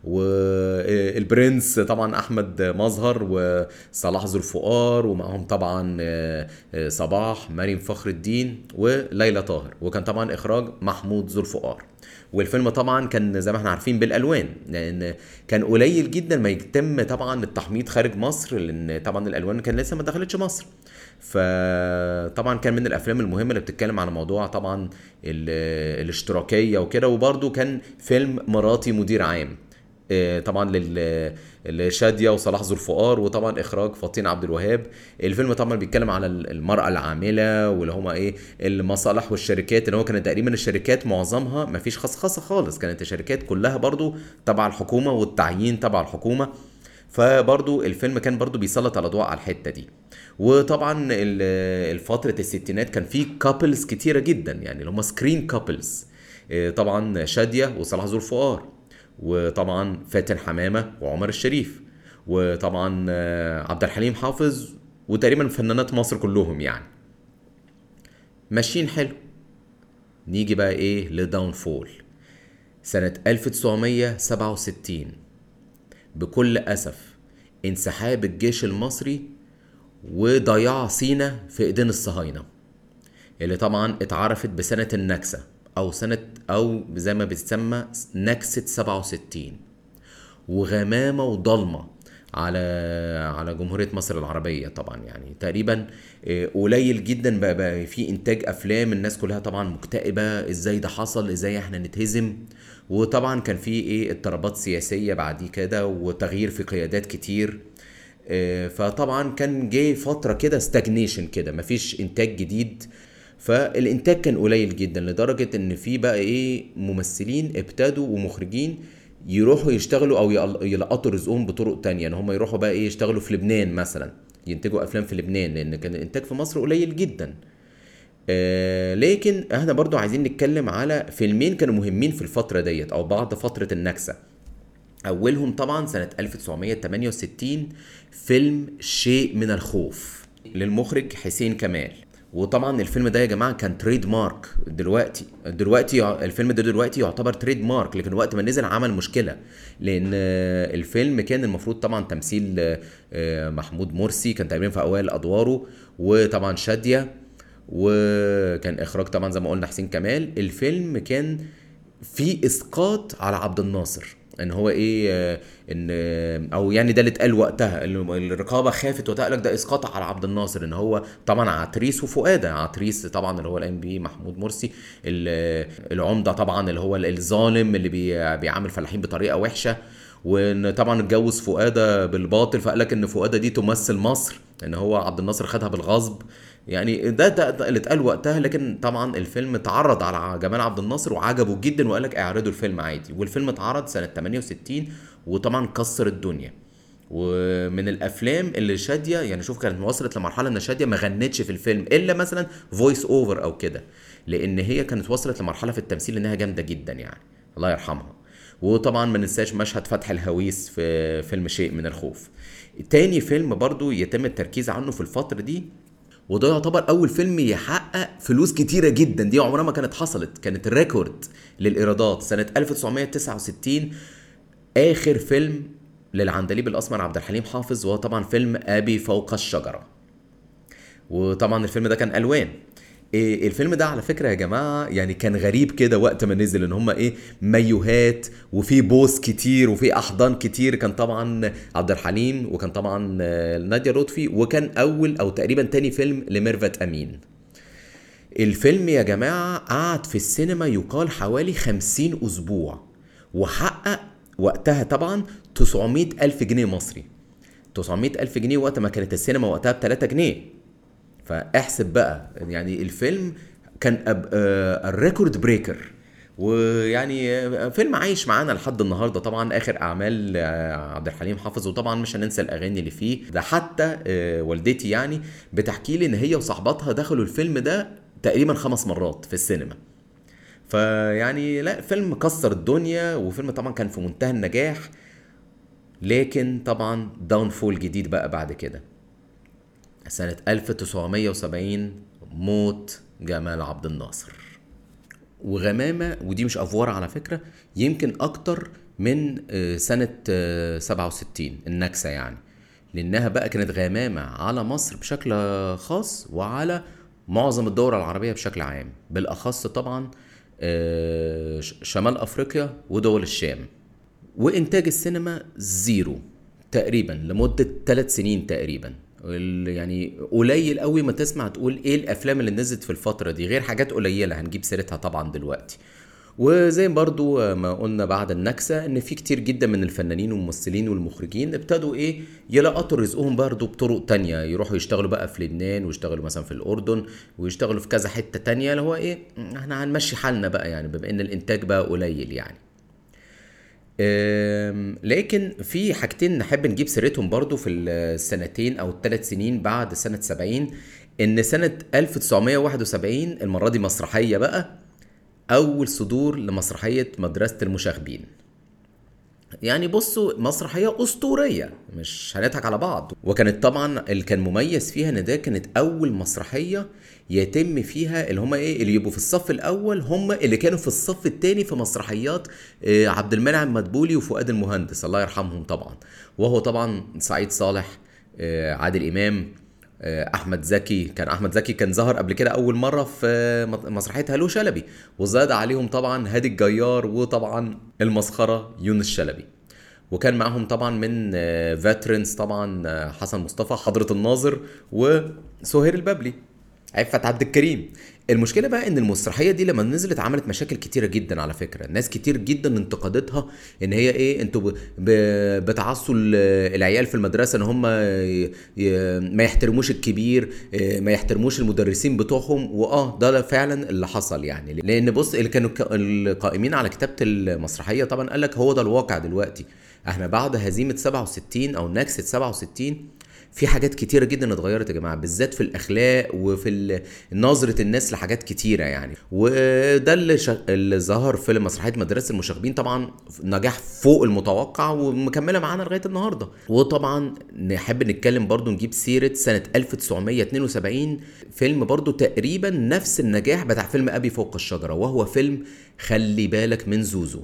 والبرنس طبعا أحمد مظهر وصلاح ذو الفقار ومعهم طبعا آه، آه، صباح مريم فخر الدين وليلى طاهر. وكان طبعا إخراج محمود ذو الفقار والفيلم طبعا كان زي ما إحنا عارفين بالألوان لأن كان قليل جدا ما يتم طبعا التحميض خارج مصر لأن طبعا الألوان كان لسه ما دخلتش مصر. فطبعا كان من الأفلام المهمة اللي بتتكلم على موضوع طبعا ال- الاشتراكية وكده. وبرده كان فيلم مراتي مدير عام. طبعا لل لشادية وصلاح ذو الفقار وطبعا إخراج فطين عبد الوهاب. الفيلم طبعا بيتكلم على المرأة العاملة واللي هما إيه المصالح والشركات اللي هو كانت تقريبا الشركات معظمها ما فيش خصخصة خالص. كانت الشركات كلها برضو تبع الحكومة والتعيين تبع الحكومة. فبرضو الفيلم كان برضو بيسلط على ضوء على الحتة دي. وطبعا ال- الفترة الستينات كان في couples كتيرة جدا يعني اللي هم screen couples طبعا شادية وصلاح ذو الفقار. وطبعا فاتن حمامة وعمر الشريف وطبعا آه، عبد الحليم حافظ وتقريبا فنانات مصر كلهم يعني. ماشيين حلو. نيجي بقى إيه ل downfall سنة 1967 بكل أسف انسحاب الجيش المصري وضياع سينا في إيدين الصهاينة اللي طبعا اتعرفت بسنة النكسة. أو سنة أو زي ما بتسمى نكسة 67 وغمامة وضلمة على على جمهورية مصر العربية طبعا يعني. تقريبا آه، قليل جدا بقى, بقى في إنتاج أفلام الناس كلها طبعا مكتئبة. إزاي ده حصل؟ إزاي إحنا نتهزم؟ وطبعا كان في إيه اضطرابات سياسية بعد كده وتغيير في قيادات كتير. آه، فطبعا كان جه فترة كده ستاجنيشن كده. مفيش إنتاج جديد. فالإنتاج كان قليل جدا لدرجة إن في بقى إيه ممثلين ابتدوا ومخرجين يروحوا يشتغلوا أو يل- يلقطوا رزقهم بطرق تانية. إن هم يروحوا بقى إيه يشتغلوا في لبنان مثلا ينتجوا أفلام في لبنان لأن كان الإنتاج في مصر قليل جدا. آه لكن إحنا برضو عايزين نتكلم على فيلمين كانوا مهمين في الفترة ديت أو بعد فترة النكسة. أولهم طبعا سنة 1968 فيلم شيء من الخوف للمخرج حسين كمال. وطبعا الفيلم ده يا جماعة كان تريد مارك دلوقتي دلوقتي الفيلم ده دلوقتي يعتبر تريد مارك لكن وقت ما نزل عمل مشكلة. لأن آه، الفيلم كان المفروض طبعا تمثيل آه، آه، محمود مرسي كان تقريبا في أوائل أدواره وطبعا شادية وكان إخراج طبعا زي ما قلنا حسين كمال. الفيلم كان في إسقاط على عبد الناصر. ان هو إيه ان أو يعني ده اللي اتقال وقتها الرقابة خافت وقتها لك ده اسقاط على عبد الناصر ان هو طبعا عتريس وفؤادة عتريس طبعا اللي هو قام بيه محمود مرسي ال- العمدة طبعا اللي هو الظالم اللي بي- بيعامل فلاحين بطريقة وحشة وإن طبعا اتجوز فؤادة بالباطل فقال لك إن فؤادة دي تمثل مصر إن هو عبد الناصر خدها بالغصب يعني ده, ده, ده اللي اتقال وقتها لكن طبعا الفيلم اتعرض على جمال عبد الناصر وعجبه جدا وقال لك اعرضوا الفيلم عادي. والفيلم اتعرض سنة 68 وطبعا كسر الدنيا. ومن الأفلام اللي شادية يعني شوف كانت وصلت لمرحلة إن شادية ما غنتش في الفيلم إلا مثلا voice over أو كده لأن هي كانت وصلت لمرحلة في التمثيل إنها جامدة جدا يعني الله يرحمها. وطبعا ما ننساش مشهد فتح الهويس في فيلم شيء من الخوف. تاني فيلم برضو يتم التركيز عنه في الفترة دي وده يعتبر أول فيلم يحقق فلوس كتيرة جدا. دي عمرها ما كانت حصلت. كانت ريكورد للإيرادات سنة 1969 آخر فيلم للعندليب الأسمر عبد الحليم حافظ وهو طبعا فيلم أبي فوق الشجرة. وطبعا الفيلم ده كان ألوان. إيه الفيلم ده على فكرة يا جماعة يعني كان غريب كده وقت ما نزل إن هم إيه مايوهات وفي بوس كتير وفي أحضان كتير. كان طبعا عبد الحليم وكان طبعا آه، نادية لطفي وكان أول أو تقريبا تاني فيلم لميرفت أمين. الفيلم يا جماعة قعد في السينما يقال حوالي 50 أسبوع وحقق وقتها طبعا 900 ألف جنيه مصري. 900 ألف جنيه وقت ما كانت السينما وقتها ب 3 جنيه. فاحسب بقى. يعني الفيلم كان آه، ال record breaker ويعني آه، فيلم عايش معانا لحد النهارده. طبعا آخر أعمال آه، عبد الحليم حافظ. وطبعا مش هننسى الأغاني اللي فيه. ده حتى آه، والدتي يعني بتحكي لي إن هي وصاحباتها دخلوا الفيلم ده تقريبا خمس مرات في السينما. فيعني لا فيلم كسر الدنيا. وفيلم طبعا كان في منتهى النجاح. لكن طبعا downfall جديد بقى بعد كده. سنة 1970 موت جمال عبد الناصر. وغمامة ودي مش أفوار على فكرة يمكن أكتر من آه، سنة آه، 67 النكسة يعني. لأنها بقى كانت غمامة على مصر بشكل خاص وعلى معظم الدول العربية بشكل عام. بالأخص طبعا آه، شمال أفريقيا ودول الشام. وإنتاج السينما زيرو تقريبا لمدة ثلاث سنين تقريبا. يعني قليل قوي ما تسمع تقول إيه الأفلام اللي نزلت في الفترة دي غير حاجات قليلة هنجيب سيرتها طبعا دلوقتي. وزي برضو ما قلنا بعد النكسة إن في كتير جدا من الفنانين والممثلين والمخرجين ابتدوا إيه يلقطوا رزقهم برضو بطرق تانية. يروحوا يشتغلوا بقى في لبنان ويشتغلوا مثلا في الأردن ويشتغلوا في كذا حتة تانية اللي هو إيه إحنا هنمشي حالنا بقى يعني بما إن الإنتاج بقى قليل يعني. لكن في حاجتين نحب نجيب سيرتهم برضو في السنتين أو الثلاث سنين بعد سنة 70 إن سنة 1971 المرة دي مسرحية بقى أول صدور لمسرحية مدرسة المشاغبين. يعني بصوا مسرحية أسطورية مش هنضحك على بعض. وكانت طبعا اللي كان مميز فيها إن ده كانت أول مسرحية يتم فيها اللي هم إيه اللي يبقوا في الصف الأول هم اللي كانوا في الصف الثاني في مسرحيات آه، عبد المنعم مدبولي وفؤاد المهندس الله يرحمهم طبعا. وهو طبعا سعيد صالح آه، عادل إمام آه، أحمد زكي. كان أحمد زكي كان ظهر قبل كده أول مرة في مسرحية هلو شلبي. وزاد عليهم طبعا هادي الجيار وطبعا المسخرة يونس شلبي. وكان معاهم طبعا من فاترنز طبعا حسن مصطفى حضرة الناظر وسهير البابلي. عفت عبد الكريم. المشكلة بقى إن المسرحية دي لما نزلت عملت مشاكل كتيرة جدا على فكرة. ناس كتير جدا انتقدتها إن هي إيه أنتوا بتعصوا ال- العيال في المدرسة إن هم ما يحترموش الكبير ما يحترموش المدرسين بتوعهم. وآه ده فعلا اللي حصل يعني. لأن بص اللي كانوا القائمين على كتابة المسرحية طبعا قال لك هو ده الواقع دلوقتي. إحنا بعد هزيمة 67 أو نكسة 67 في حاجات كتيرة جدا اتغيرت يا جماعة بالذات في الأخلاق وفي نظرة الناس لحاجات كتيرة يعني. وده اللي, ش... اللي ظهر في مسرحية مدرسة المشاغبين طبعا نجاح فوق المتوقع ومكملة معانا لغاية النهاردة. وطبعا نحب نتكلم برضو نجيب سيرة سنة 1972 فيلم برضو تقريبا نفس النجاح بتاع فيلم أبي فوق الشجرة وهو فيلم خلي بالك من زوزو.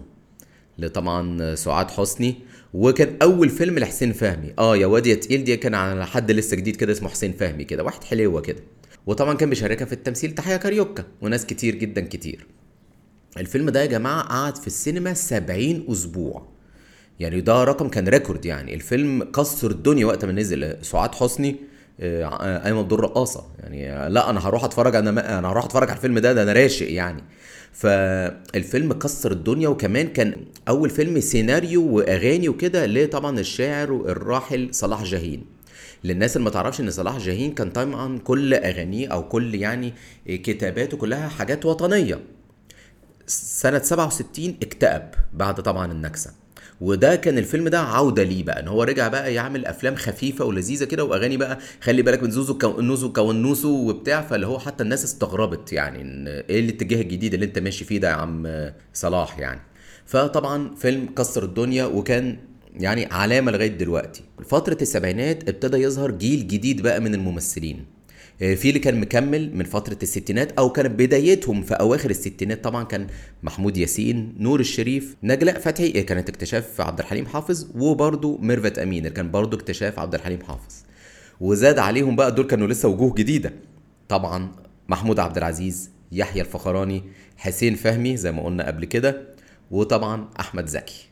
لطبعا سعاد حسني وكان أول فيلم لحسين فهمي. آه يا واد يا تقيل دي كان على حد لسه جديد كده اسمه حسين فهمي كده. واد حليوة كده. وطبعا كان بيشاركها في التمثيل تحية كاريوكا وناس كتير جدا كتير. الفيلم ده يا جماعة قعد في السينما 70 أسبوع. يعني ده رقم كان record يعني. الفيلم كسر الدنيا وقت ما نزل. سعاد حسني آه، قايمه بدور رقاصه يعني آه، لا أنا هروح أتفرج أنا أنا هروح أتفرج على الفيلم ده ده أنا راشق يعني. فالفيلم كسر الدنيا وكمان كان أول فيلم سيناريو وأغاني وكده لطبعا الشاعر الراحل صلاح جاهين. للناس اللي ما تعرفش إن صلاح جاهين كان طبعا كل أغانيه أو كل يعني كتاباته كلها حاجات وطنية. سنة 67 اكتئب بعد طبعا النكسة. وده كان الفيلم ده عودة ليه بقى إن هو رجع بقى يعمل أفلام خفيفة ولذيذة كده وأغاني بقى خلي بالك من زوزو كونوزو كونوسو وبتاع فاللي هو حتى الناس استغربت يعني إن إيه الاتجاه الجديد اللي أنت ماشي فيه ده يا عم صلاح يعني. فطبعا فيلم كسر الدنيا وكان يعني علامة لغاية دلوقتي. فترة السبعينات ابتدى يظهر جيل جديد بقى من الممثلين. في اللي كان مكمل من فترة الستينات أو كانت بدايتهم في أواخر الستينات. طبعا كان محمود ياسين نور الشريف نجلاء فتحي كانت اكتشاف عبد الحليم حافظ وبرضه ميرفت أمين اللي كان برضه اكتشاف عبد الحليم حافظ. وزاد عليهم بقى دول كانوا لسه وجوه جديدة. طبعا محمود عبد العزيز يحيى الفخراني حسين فهمي زي ما قلنا قبل كده وطبعا أحمد زكي.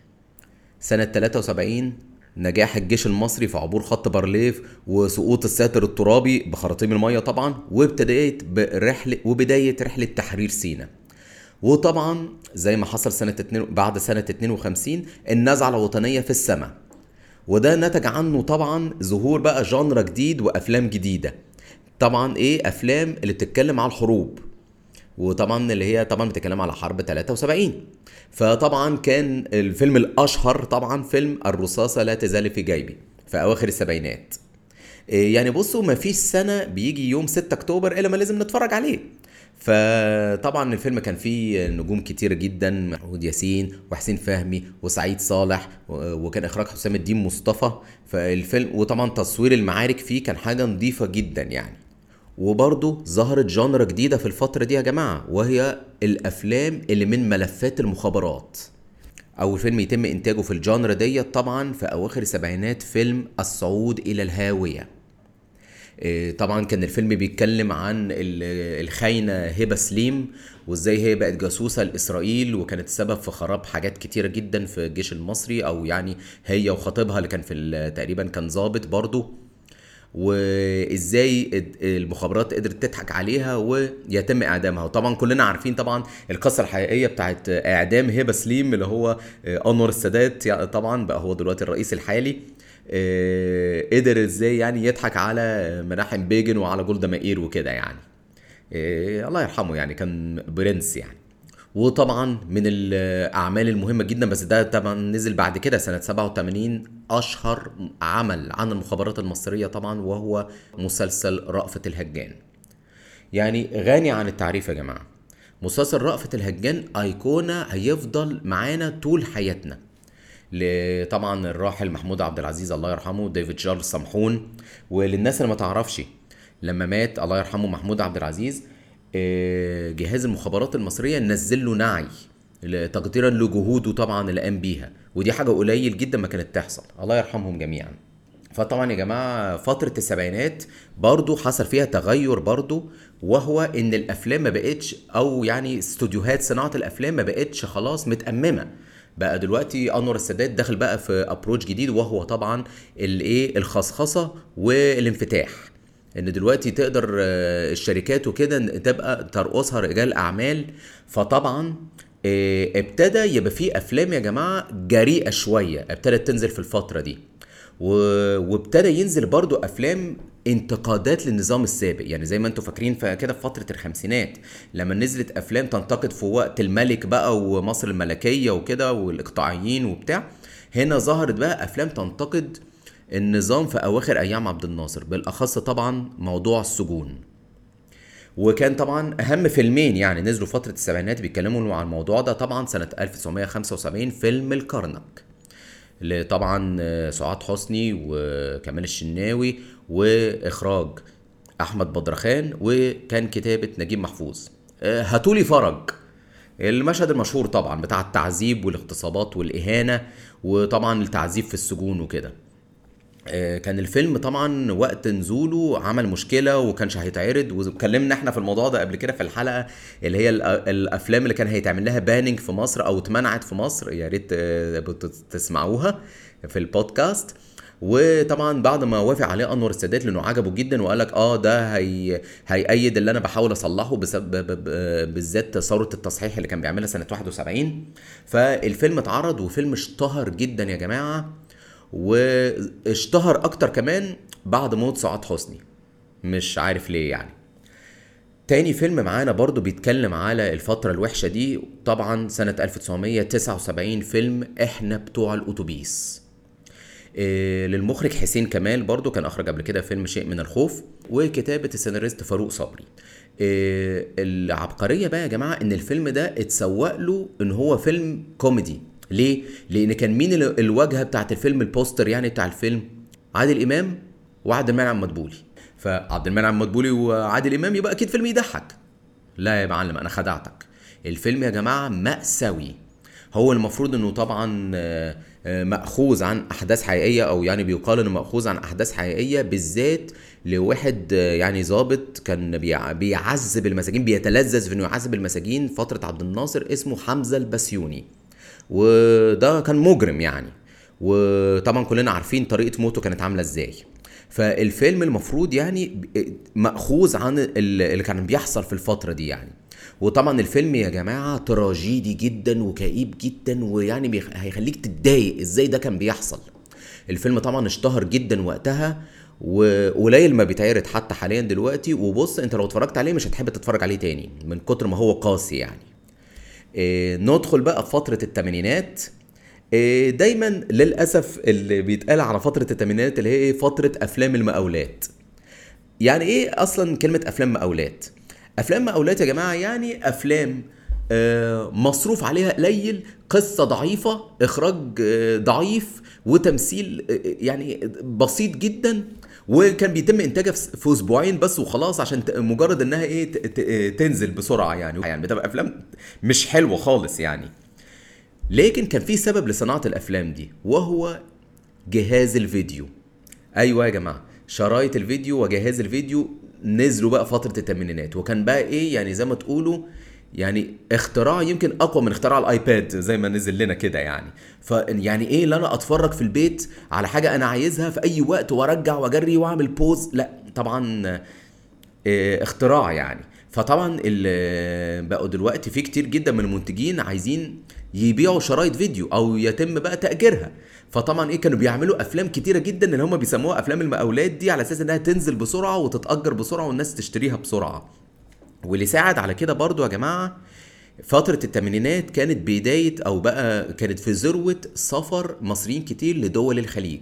سنة 73 نجاح الجيش المصري في عبور خط بارليف وسقوط الساتر الترابي بخراطيم المية طبعا وابتدأت برحلة وبداية رحلة تحرير سيناء وطبعا زي ما حصل سنة بعد سنة 52 النزعة الوطنية في السماء. وده نتج عنه طبعا ظهور بقى جانرا جديد وأفلام جديدة. طبعا إيه؟ أفلام اللي بتتكلم على الحروب. وطبعا اللي هي طبعا بتتكلم على حرب 73 فطبعا كان الفيلم الأشهر طبعا فيلم الرصاصة لا تزال في جيبي في أواخر السبعينات. إيه يعني بصوا ما فيش سنة بيجي يوم 6 أكتوبر إلا ما لازم نتفرج عليه. فطبعا الفيلم كان فيه نجوم كتير جدا محمود ياسين وحسين فهمي وسعيد صالح وكان إخراج حسام الدين مصطفى. فالفيلم وطبعا تصوير المعارك فيه كان حاجة نظيفة جدا يعني. وبرضه ظهرت جانرا جديدة في الفترة دي يا جماعة وهي الأفلام اللي من ملفات المخابرات. أول فيلم يتم إنتاجه في الجانرا ديت طبعا في أواخر السبعينات فيلم الصعود إلى الهاوية. إيه، طبعا كان الفيلم بيتكلم عن ال- الخاينة هبة سليم وإزاي هي بقت جاسوسة لإسرائيل وكانت سبب في خراب حاجات كتيرة جدا في الجيش المصري أو يعني هي وخطيبها اللي كان في تقريبا كان ضابط برضه. وإزاي المخابرات قدرت تضحك عليها ويتم إعدامها. وطبعا كلنا عارفين طبعا القصة الحقيقية بتاعت إعدام هبة سليم اللي هو آه، أنور السادات. طبعا بقى هو دلوقتي الرئيس الحالي آه، قدر إزاي يعني يضحك على مناحم بيجن وعلى جولدا مائير وكده يعني. آه، الله يرحمه يعني كان برنس يعني. وطبعا من الأعمال المهمة جدا بس ده طبعا نزل بعد كده سنة 87 أشهر عمل عن المخابرات المصرية طبعا وهو مسلسل رأفت الهجان. يعني غني عن التعريف يا جماعة. مسلسل رأفت الهجان أيقونة هيفضل معانا طول حياتنا. طبعا الراحل محمود عبد العزيز الله يرحمه ديفيد جارل سمحون وللناس اللي ما تعرفش لما مات الله يرحمه محمود عبد العزيز جهاز المخابرات المصرية نزل له نعي تقديرا لجهوده طبعا اللي قام بيها ودي حاجة قليل جدا ما كانت تحصل. الله يرحمهم جميعا. فطبعا يا جماعة فترة السبعينات برضو حصل فيها تغير برضو وهو إن الأفلام ما بقتش أو يعني استوديوهات صناعة الأفلام ما بقتش خلاص متأممة. بقى دلوقتي أنور السادات داخل بقى في ابروتش جديد وهو طبعا الإيه؟ الخصخصة والانفتاح. إن دلوقتي تقدر آه، الشركات وكده تبقى ترقصها رجال أعمال. فطبعا آه، ابتدى يبقى فيه أفلام يا جماعة جريئة شوية ابتدت تنزل في الفترة دي. وابتدى ينزل برضو أفلام انتقادات للنظام السابق. يعني زي ما أنتم فاكرين كده في فترة الخمسينات لما نزلت أفلام تنتقد في وقت الملك بقى ومصر الملكية وكده والإقطاعيين وبتاع هنا ظهرت بقى أفلام تنتقد النظام في أواخر أيام عبد الناصر بالأخص طبعا موضوع السجون. وكان طبعا أهم فيلمين يعني نزلوا فترة السبعينات بيتكلموا عن الموضوع ده طبعا سنة 1975 فيلم الكرنك طبعا سعاد حسني وكمال الشناوي وإخراج أحمد بدرخان وكان كتابة نجيب محفوظ. هاتولي فرج. المشهد المشهور طبعا بتاع التعذيب والاغتصابات والإهانة وطبعا التعذيب في السجون وكده. آه، كان الفيلم طبعا وقت نزوله عمل مشكلة وكانش هيتعرض واتكلمنا إحنا في الموضوع ده قبل كده في الحلقة اللي هي الأفلام اللي كان هيتعمل لها باننج في مصر أو اتمنعت في مصر يا ريت آه، تسمعوها في البودكاست. وطبعا بعد ما وافق عليه أنور السادات لأنه عجبه جدا وقال لك آه ده هي هيأيد اللي أنا بحاول أصلحه بسبب بالذات ثورة التصحيح اللي كان بيعملها سنة 71 فالفيلم اتعرض وفيلم اشتهر جدا يا جماعة. واشتهر أكتر كمان بعد موت سعاد حسني. مش عارف ليه يعني. تاني فيلم معانا برضو بيتكلم على الفترة الوحشة دي طبعا سنة 1979 فيلم إحنا بتوع الأتوبيس. إيه للمخرج حسين كمال برضو كان أخرج قبل كده فيلم شيء من الخوف وكتابة السيناريست فاروق صبري. إيه العبقرية بقى يا جماعة إن الفيلم ده اتسوق له إن هو فيلم كوميدي. ليه؟ لأن كان مين الواجهة بتاعت الفيلم البوستر يعني بتاع الفيلم؟ عادل إمام وعبد المنعم مدبولي. فعبد المنعم مدبولي وعادل إمام يبقى أكيد فيلم يضحك. لا يا معلم أنا خدعتك. الفيلم يا جماعة مأساوي. هو المفروض إنه طبعا آه، آه، مأخوذ عن أحداث حقيقية أو يعني بيقال إنه مأخوذ عن أحداث حقيقية بالذات لواحد آه، يعني ظابط كان بيعذب المساجين بيتلذذ في إنه يعذب المساجين فترة عبد الناصر اسمه حمزة البسيوني. وده كان مجرم يعني. وطبعا كلنا عارفين طريقة موته كانت عاملة إزاي. فالفيلم المفروض يعني مأخوذ عن اللي كان بيحصل في الفترة دي يعني. وطبعا الفيلم يا جماعة تراجيدي جدا وكئيب جدا ويعني هيخليك تتضايق إزاي ده كان بيحصل. الفيلم طبعا اشتهر جدا وقتها وقليل ما بيتعرض حتى حاليا دلوقتي. وبص أنت لو اتفرجت عليه مش هتحب تتفرج عليه تاني من كتر ما هو قاسي يعني. ندخل بقى في فترة الثمانينات إيه دايما للأسف اللي بيتقال على فترة الثمانينات اللي هي إيه؟ فترة أفلام المقاولات. يعني إيه أصلا كلمة أفلام مقاولات؟ أفلام مقاولات يا جماعة يعني أفلام آه، مصروف عليها قليل قصة ضعيفة إخراج آه، ضعيف وتمثيل آه، يعني بسيط جدا. وكان بيتم إنتاجها في أسبوعين بس وخلاص عشان مجرد إنها إيه تنزل بسرعة يعني. يعني بتبقى أفلام مش حلوة خالص يعني. لكن كان في سبب لصناعة الأفلام دي وهو جهاز الفيديو. أيوه يا جماعة شرايط الفيديو وجهاز الفيديو نزلوا بقى فترة الثمانينات. وكان بقى إيه يعني زي ما تقولوا يعني اختراع يمكن أقوى من اختراع الآيباد زي ما نزل لنا كده يعني. فيعني إيه اللي أنا أتفرج في البيت على حاجة أنا عايزها في أي وقت وأرجع وأجري وأعمل بوز لا طبعا آه اختراع يعني. فطبعا اللي بقوا دلوقتي في كتير جدا من المنتجين عايزين يبيعوا شرايط فيديو أو يتم بقى تأجيرها. فطبعا إيه كانوا بيعملوا أفلام كتيرة جدا اللي هم بيسموها أفلام المقاولات دي على أساس إنها تنزل بسرعة وتتأجر بسرعة والناس تشتريها بسرعة. واللي ساعد على كده برضو يا جماعة فترة الثمانينات كانت بداية أو بقى كانت في ذروة سفر مصريين كتير لدول الخليج.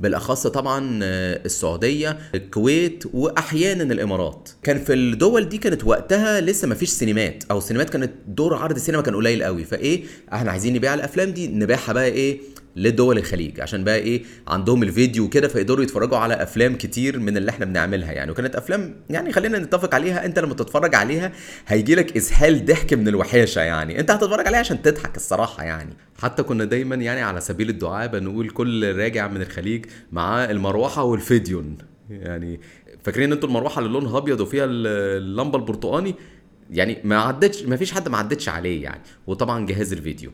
بالأخص طبعا السعودية الكويت واحيانا الإمارات. كان في الدول دي كانت وقتها لسه ما فيش سينمات أو السينمات كانت دور عرض السينما كان قليل قوي. فإيه إحنا عايزين نبيع الأفلام دي نبيعها بقى إيه لدول الخليج. عشان بقى إيه عندهم الفيديو كده فيقدروا يتفرجوا على أفلام كتير من اللي إحنا بنعملها يعني. وكانت أفلام يعني خلينا نتفق عليها أنت لما تتفرج عليها هيجي لك إسهال ضحك من الوحاشة يعني. أنت هتتفرج عليها عشان تضحك الصراحة يعني. حتى كنا دايما يعني على سبيل الدعاء بنقول كل راجع من الخليج معاه المروحة والفيديون. يعني فاكرين أنتوا المروحة اللي لونها أبيض وفيها اللمبة البرتقاني؟ يعني ما عدتش ما فيش حد ما عدتش عليه يعني. وطبعا جهاز الفيديو.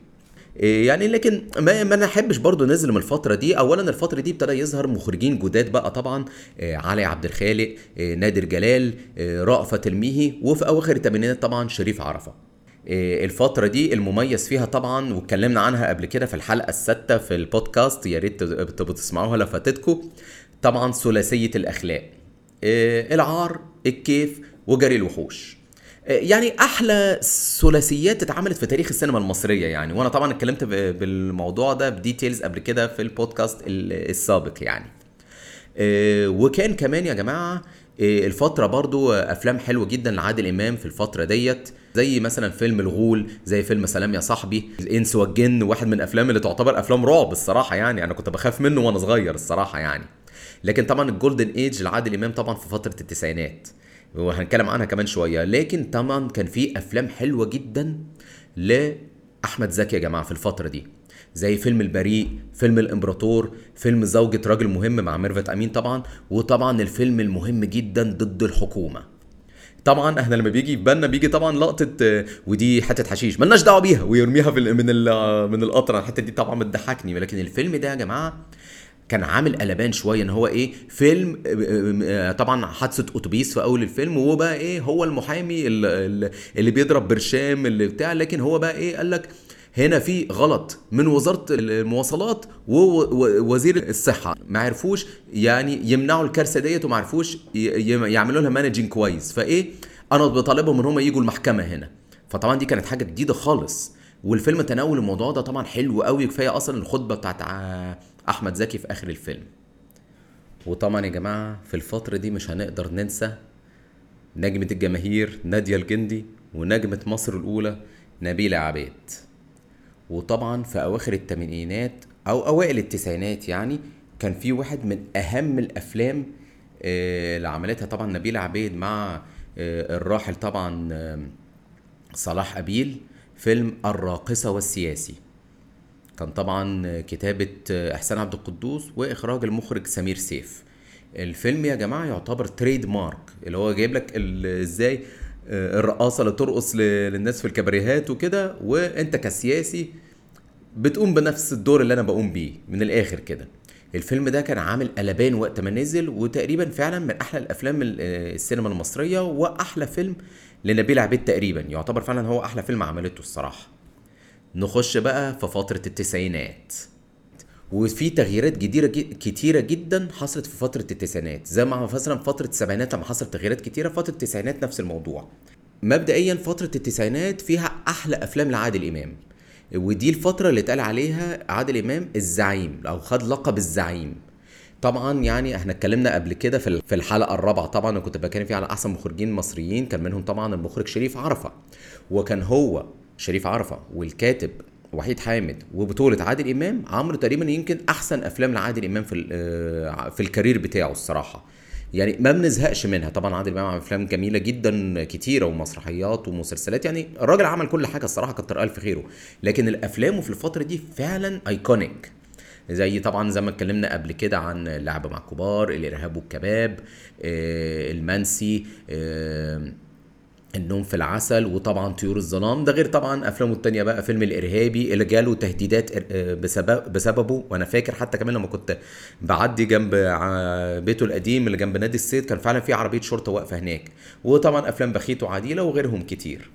يعني لكن ما, ما نحبش برضو نظلم الفترة دي. أولا الفترة دي ابتدى يظهر مخرجين جداد بقى طبعا إيه علي عبد الخالق إيه نادر جلال إيه رأفت الميهي وفي أواخر الثمانينات طبعا شريف عرفة. إيه الفترة دي المميز فيها طبعا واتكلمنا عنها قبل كده في الحلقة السادسة في البودكاست يا ريت تبقوا تسمعوها لو فاتتكم طبعا ثلاثية الأخلاق إيه العار الكيف وجري الوحوش. يعني أحلى ثلاثيات اتعملت في تاريخ السينما المصرية يعني. وأنا طبعا اتكلمت بالموضوع ده ب details قبل كده في البودكاست السابق يعني. وكان كمان يا جماعة الفترة برضو أفلام حلوة جدا لعادل إمام في الفترة ديت. زي مثلا فيلم الغول زي فيلم سلام يا صاحبي. الإنس والجن واحد من الأفلام اللي تعتبر أفلام رعب الصراحة يعني. أنا كنت بخاف منه وأنا صغير الصراحة يعني. لكن طبعا ال golden age لعادل إمام طبعا في فترة التسعينات. وهنتكلم عنها كمان شوية. لكن طبعا كان في أفلام حلوة جدا لأحمد زكي يا جماعة في الفترة دي. زي فيلم البريء فيلم الإمبراطور فيلم زوجة راجل مهم مع ميرفت أمين طبعا وطبعا الفيلم المهم جدا ضد الحكومة. طبعا إحنا لما بيجي في بالنا بيجي طبعا لقطة ودي حتة حشيش ملناش دعوة بيها ويرميها في من من القطر. الحتة دي طبعا بتضحكني. لكن الفيلم ده يا جماعة كان عامل قلبان شوية إن هو إيه فيلم طبعا حادثة أتوبيس في أول الفيلم وهو بقى إيه هو المحامي اللي, اللي بيضرب برشام اللي بتاع لكن هو بقى إيه قال لك هنا في غلط من وزارة المواصلات ووزير الصحة. ما عرفوش يعني يمنعوا الكارثة ديت وما عرفوش يعملوا لها مانجنج كويس. فإيه أنا بطالبهم إن هم يجوا المحكمة هنا. فطبعا دي كانت حاجة جديدة خالص. والفيلم تناول الموضوع ده طبعا حلو قوي كفاية أصلا الخطبة بتاعت أحمد زكي في آخر الفيلم. وطبعا يا جماعة في الفترة دي مش هنقدر ننسى نجمة الجماهير نادية الجندي ونجمة مصر الأولى نبيلة عبيد. وطبعا في أواخر الثمانينات أو أوائل التسعينات يعني كان في واحد من أهم الأفلام اللي عملتها طبعا نبيلة عبيد مع الراحل طبعا صلاح أبيل فيلم الراقصة والسياسي. كان طبعا كتابة إحسان عبد القدوس وإخراج المخرج سمير سيف. الفيلم يا جماعة يعتبر تريد مارك اللي هو جايب لك إزاي الرقاصة اللي ترقص للناس في الكباريهات وكده وأنت كسياسي بتقوم بنفس الدور اللي أنا بقوم بيه من الآخر كده. الفيلم ده كان عامل قلبان وقت ما نزل وتقريبا فعلا من أحلى الأفلام السينما المصرية وأحلى فيلم لنبيل عبيد تقريبا. يعتبر فعلا هو أحلى فيلم عملته الصراحة. نخش بقى في فترة التسعينات. وفي تغييرات جديرة كتيرة جدا حصلت في فترة التسعينات. زي ما مثلا فترة السبعينات لما حصلت تغييرات كتيرة فترة التسعينات نفس الموضوع. مبدئيا فترة التسعينات فيها أحلى أفلام لعادل إمام. ودي الفترة اللي اتقال عليها عادل إمام الزعيم أو خد لقب الزعيم. طبعا يعني إحنا اتكلمنا قبل كده في الحلقة الرابعة طبعا كنت بتكلم فيها على أحسن مخرجين مصريين كان منهم طبعا المخرج شريف عرفة. وكان هو شريف عرفة والكاتب وحيد حامد وبطولة عادل إمام عملوا تقريبا يمكن أحسن أفلام لعادل إمام في في الكارير بتاعه الصراحة. يعني ما بنزهقش منها. طبعا عادل إمام عمل أفلام جميلة جدا كتيرة ومسرحيات ومسلسلات. يعني الراجل عمل كل حاجة الصراحة كتر ألف خيره. لكن الأفلام في الفترة دي فعلا ايكونيك زي طبعا زي ما اتكلمنا قبل كده عن اللعب مع الكبار الإرهاب والكباب آه المنسي آه النوم في العسل وطبعا طيور الظلام. ده غير طبعا أفلامه التانية بقى فيلم الإرهابي اللي جاله تهديدات بسبب بسببه. وأنا فاكر حتى كمان لما كنت بعدي جنب بيته القديم اللي جنب نادي الصيد كان فعلا في عربية شرطة واقفة هناك. وطبعا أفلام بخيت وعديلة وغيرهم كتير.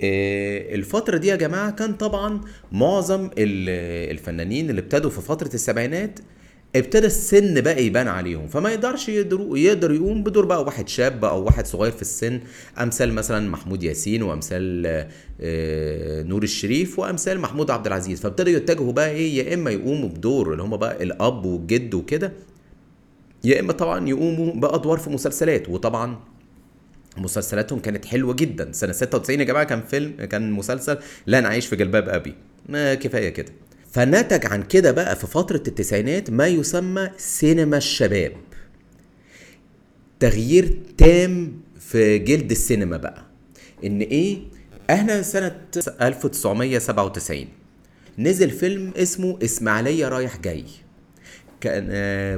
الفترة دي يا جماعة كان طبعا معظم الفنانين اللي ابتدوا في فترة السبعينات ابتدى السن بقى يبان عليهم فما يقدرش يقدر يقدر يقوم بدور بقى واحد شاب أو واحد صغير في السن أمثال مثلا محمود ياسين وأمثال نور الشريف وأمثال محمود عبد العزيز فابتدوا يتجهوا بقى إيه يا إما يقوموا بدور اللي هم بقى الأب والجد وكده يا إما طبعا يقوموا بادوار في مسلسلات وطبعا مسلسلاتهم كانت حلوة جدا. سنة 96 يا جماعة كان فيلم كان مسلسل لا أنا عايش في جلباب أبي. ما كفاية كده. فنتج عن كده بقى في فترة التسعينات ما يسمى سينما الشباب. تغيير تام في جلد السينما بقى. إن إيه؟ إحنا سنة 1997 نزل فيلم اسمه إسماعيلية رايح جاي. كان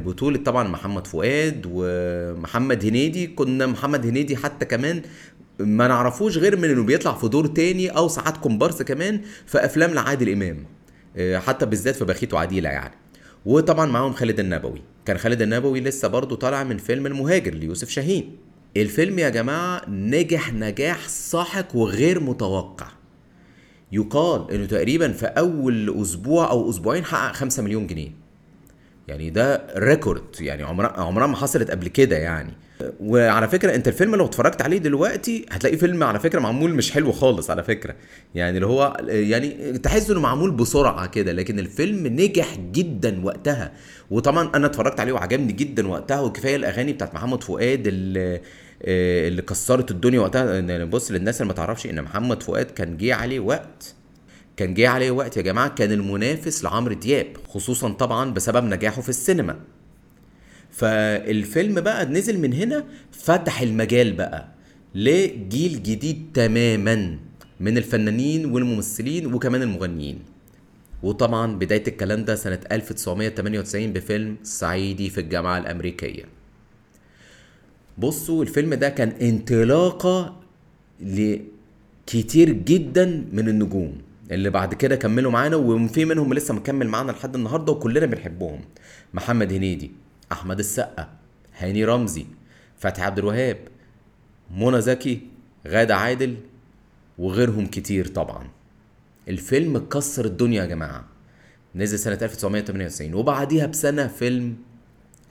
بطولة طبعا محمد فؤاد ومحمد هنيدي. كنا محمد هنيدي حتى كمان ما نعرفوش غير من إنه بيطلع في دور تاني أو ساعات كومبارس كمان في أفلام لعادل إمام. آه، حتى بالذات في بخيت وعديلة يعني. وطبعا معاهم خالد النبوي. كان خالد النبوي لسه برضه طالع من فيلم المهاجر ليوسف شاهين. الفيلم يا جماعة نجح نجاح ساحق وغير متوقع. يقال إنه تقريبا في أول أسبوع أو أسبوعين حقق 5 مليون جنيه. يعني ده ريكورد. يعني عمرها عمرها ما حصلت قبل كده يعني. وعلى فكرة أنت الفيلم لو اتفرجت عليه دلوقتي هتلاقي فيلم على فكرة معمول مش حلو خالص على فكرة. يعني اللي هو يعني تحس إنه معمول بسرعة كده لكن الفيلم نجح جدا وقتها. وطبعا أنا اتفرجت عليه وعجبني جدا وقتها وكفاية الأغاني بتاعت محمد فؤاد اللي اللي كسرت الدنيا وقتها. بص للناس اللي ما تعرفش إن محمد فؤاد كان جه عليه وقت كان جه عليه وقت يا جماعة كان المنافس لعمرو دياب خصوصا طبعا بسبب نجاحه في السينما. فالفيلم بقى نزل من هنا فتح المجال بقى لجيل جديد تماما من الفنانين والممثلين وكمان المغنيين. وطبعا بداية الكلام ده سنة 1998 بفيلم صعيدي في الجامعة الأمريكية. بصوا الفيلم ده كان انطلاقة لكتير جدا من النجوم. اللي بعد كده كملوا معانا وفي منهم لسه مكمل معانا لحد النهارده وكلنا بنحبهم. محمد هنيدي. أحمد السقا هاني رمزي فتحي عبد الوهاب منى زكي غادة عادل وغيرهم كتير طبعا. الفيلم كسر الدنيا يا جماعة. نزل سنة 1998 وبعديها بسنة فيلم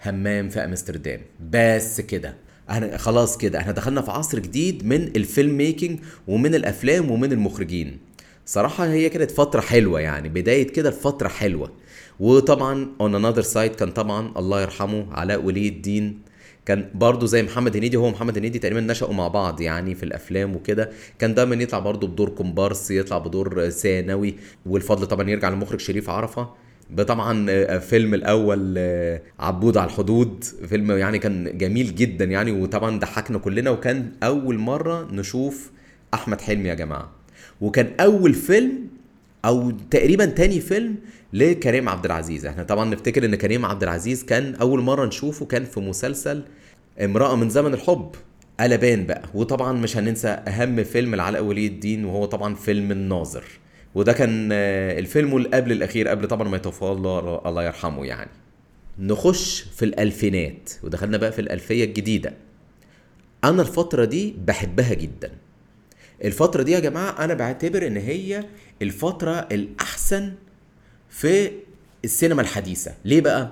همام في أمستردام. بس كده. إحنا خلاص كده. إحنا دخلنا في عصر جديد من الـ filmmaking ومن الأفلام ومن المخرجين. صراحة هي كانت فترة حلوة يعني. بداية كده الفترة حلوة. وطبعا on another side كان طبعا الله يرحمه علاء ولي الدين. كان برضه زي محمد هنيدي هو محمد هنيدي تقريبا نشأوا مع بعض يعني في الأفلام وكده. كان دايما يطلع برضه بدور كومبارس يطلع بدور ثانوي والفضل طبعا يرجع للمخرج شريف عرفة. طبعا فيلم الأول عبود على الحدود. فيلم يعني كان جميل جدا يعني وطبعا ضحكنا كلنا. وكان أول مرة نشوف أحمد حلمي يا جماعة. وكان أول فيلم أو تقريبا تاني فيلم لكريم عبد العزيز. إحنا طبعا نفتكر إن كريم عبد العزيز كان أول مرة نشوفه كان في مسلسل امرأة من زمن الحب قلبان بقى. وطبعا مش هننسى أهم فيلم لعلاء ولي الدين وهو طبعا فيلم الناظر. وده كان الفيلم اللي قبل الأخير قبل طبعا ما يتوفى الله الله يرحمه يعني. نخش في الألفينات ودخلنا بقى في الألفية الجديدة. أنا الفترة دي بحبها جدا. الفترة دي يا جماعة أنا بعتبر إن هي الفترة الأحسن في السينما الحديثة. ليه بقى؟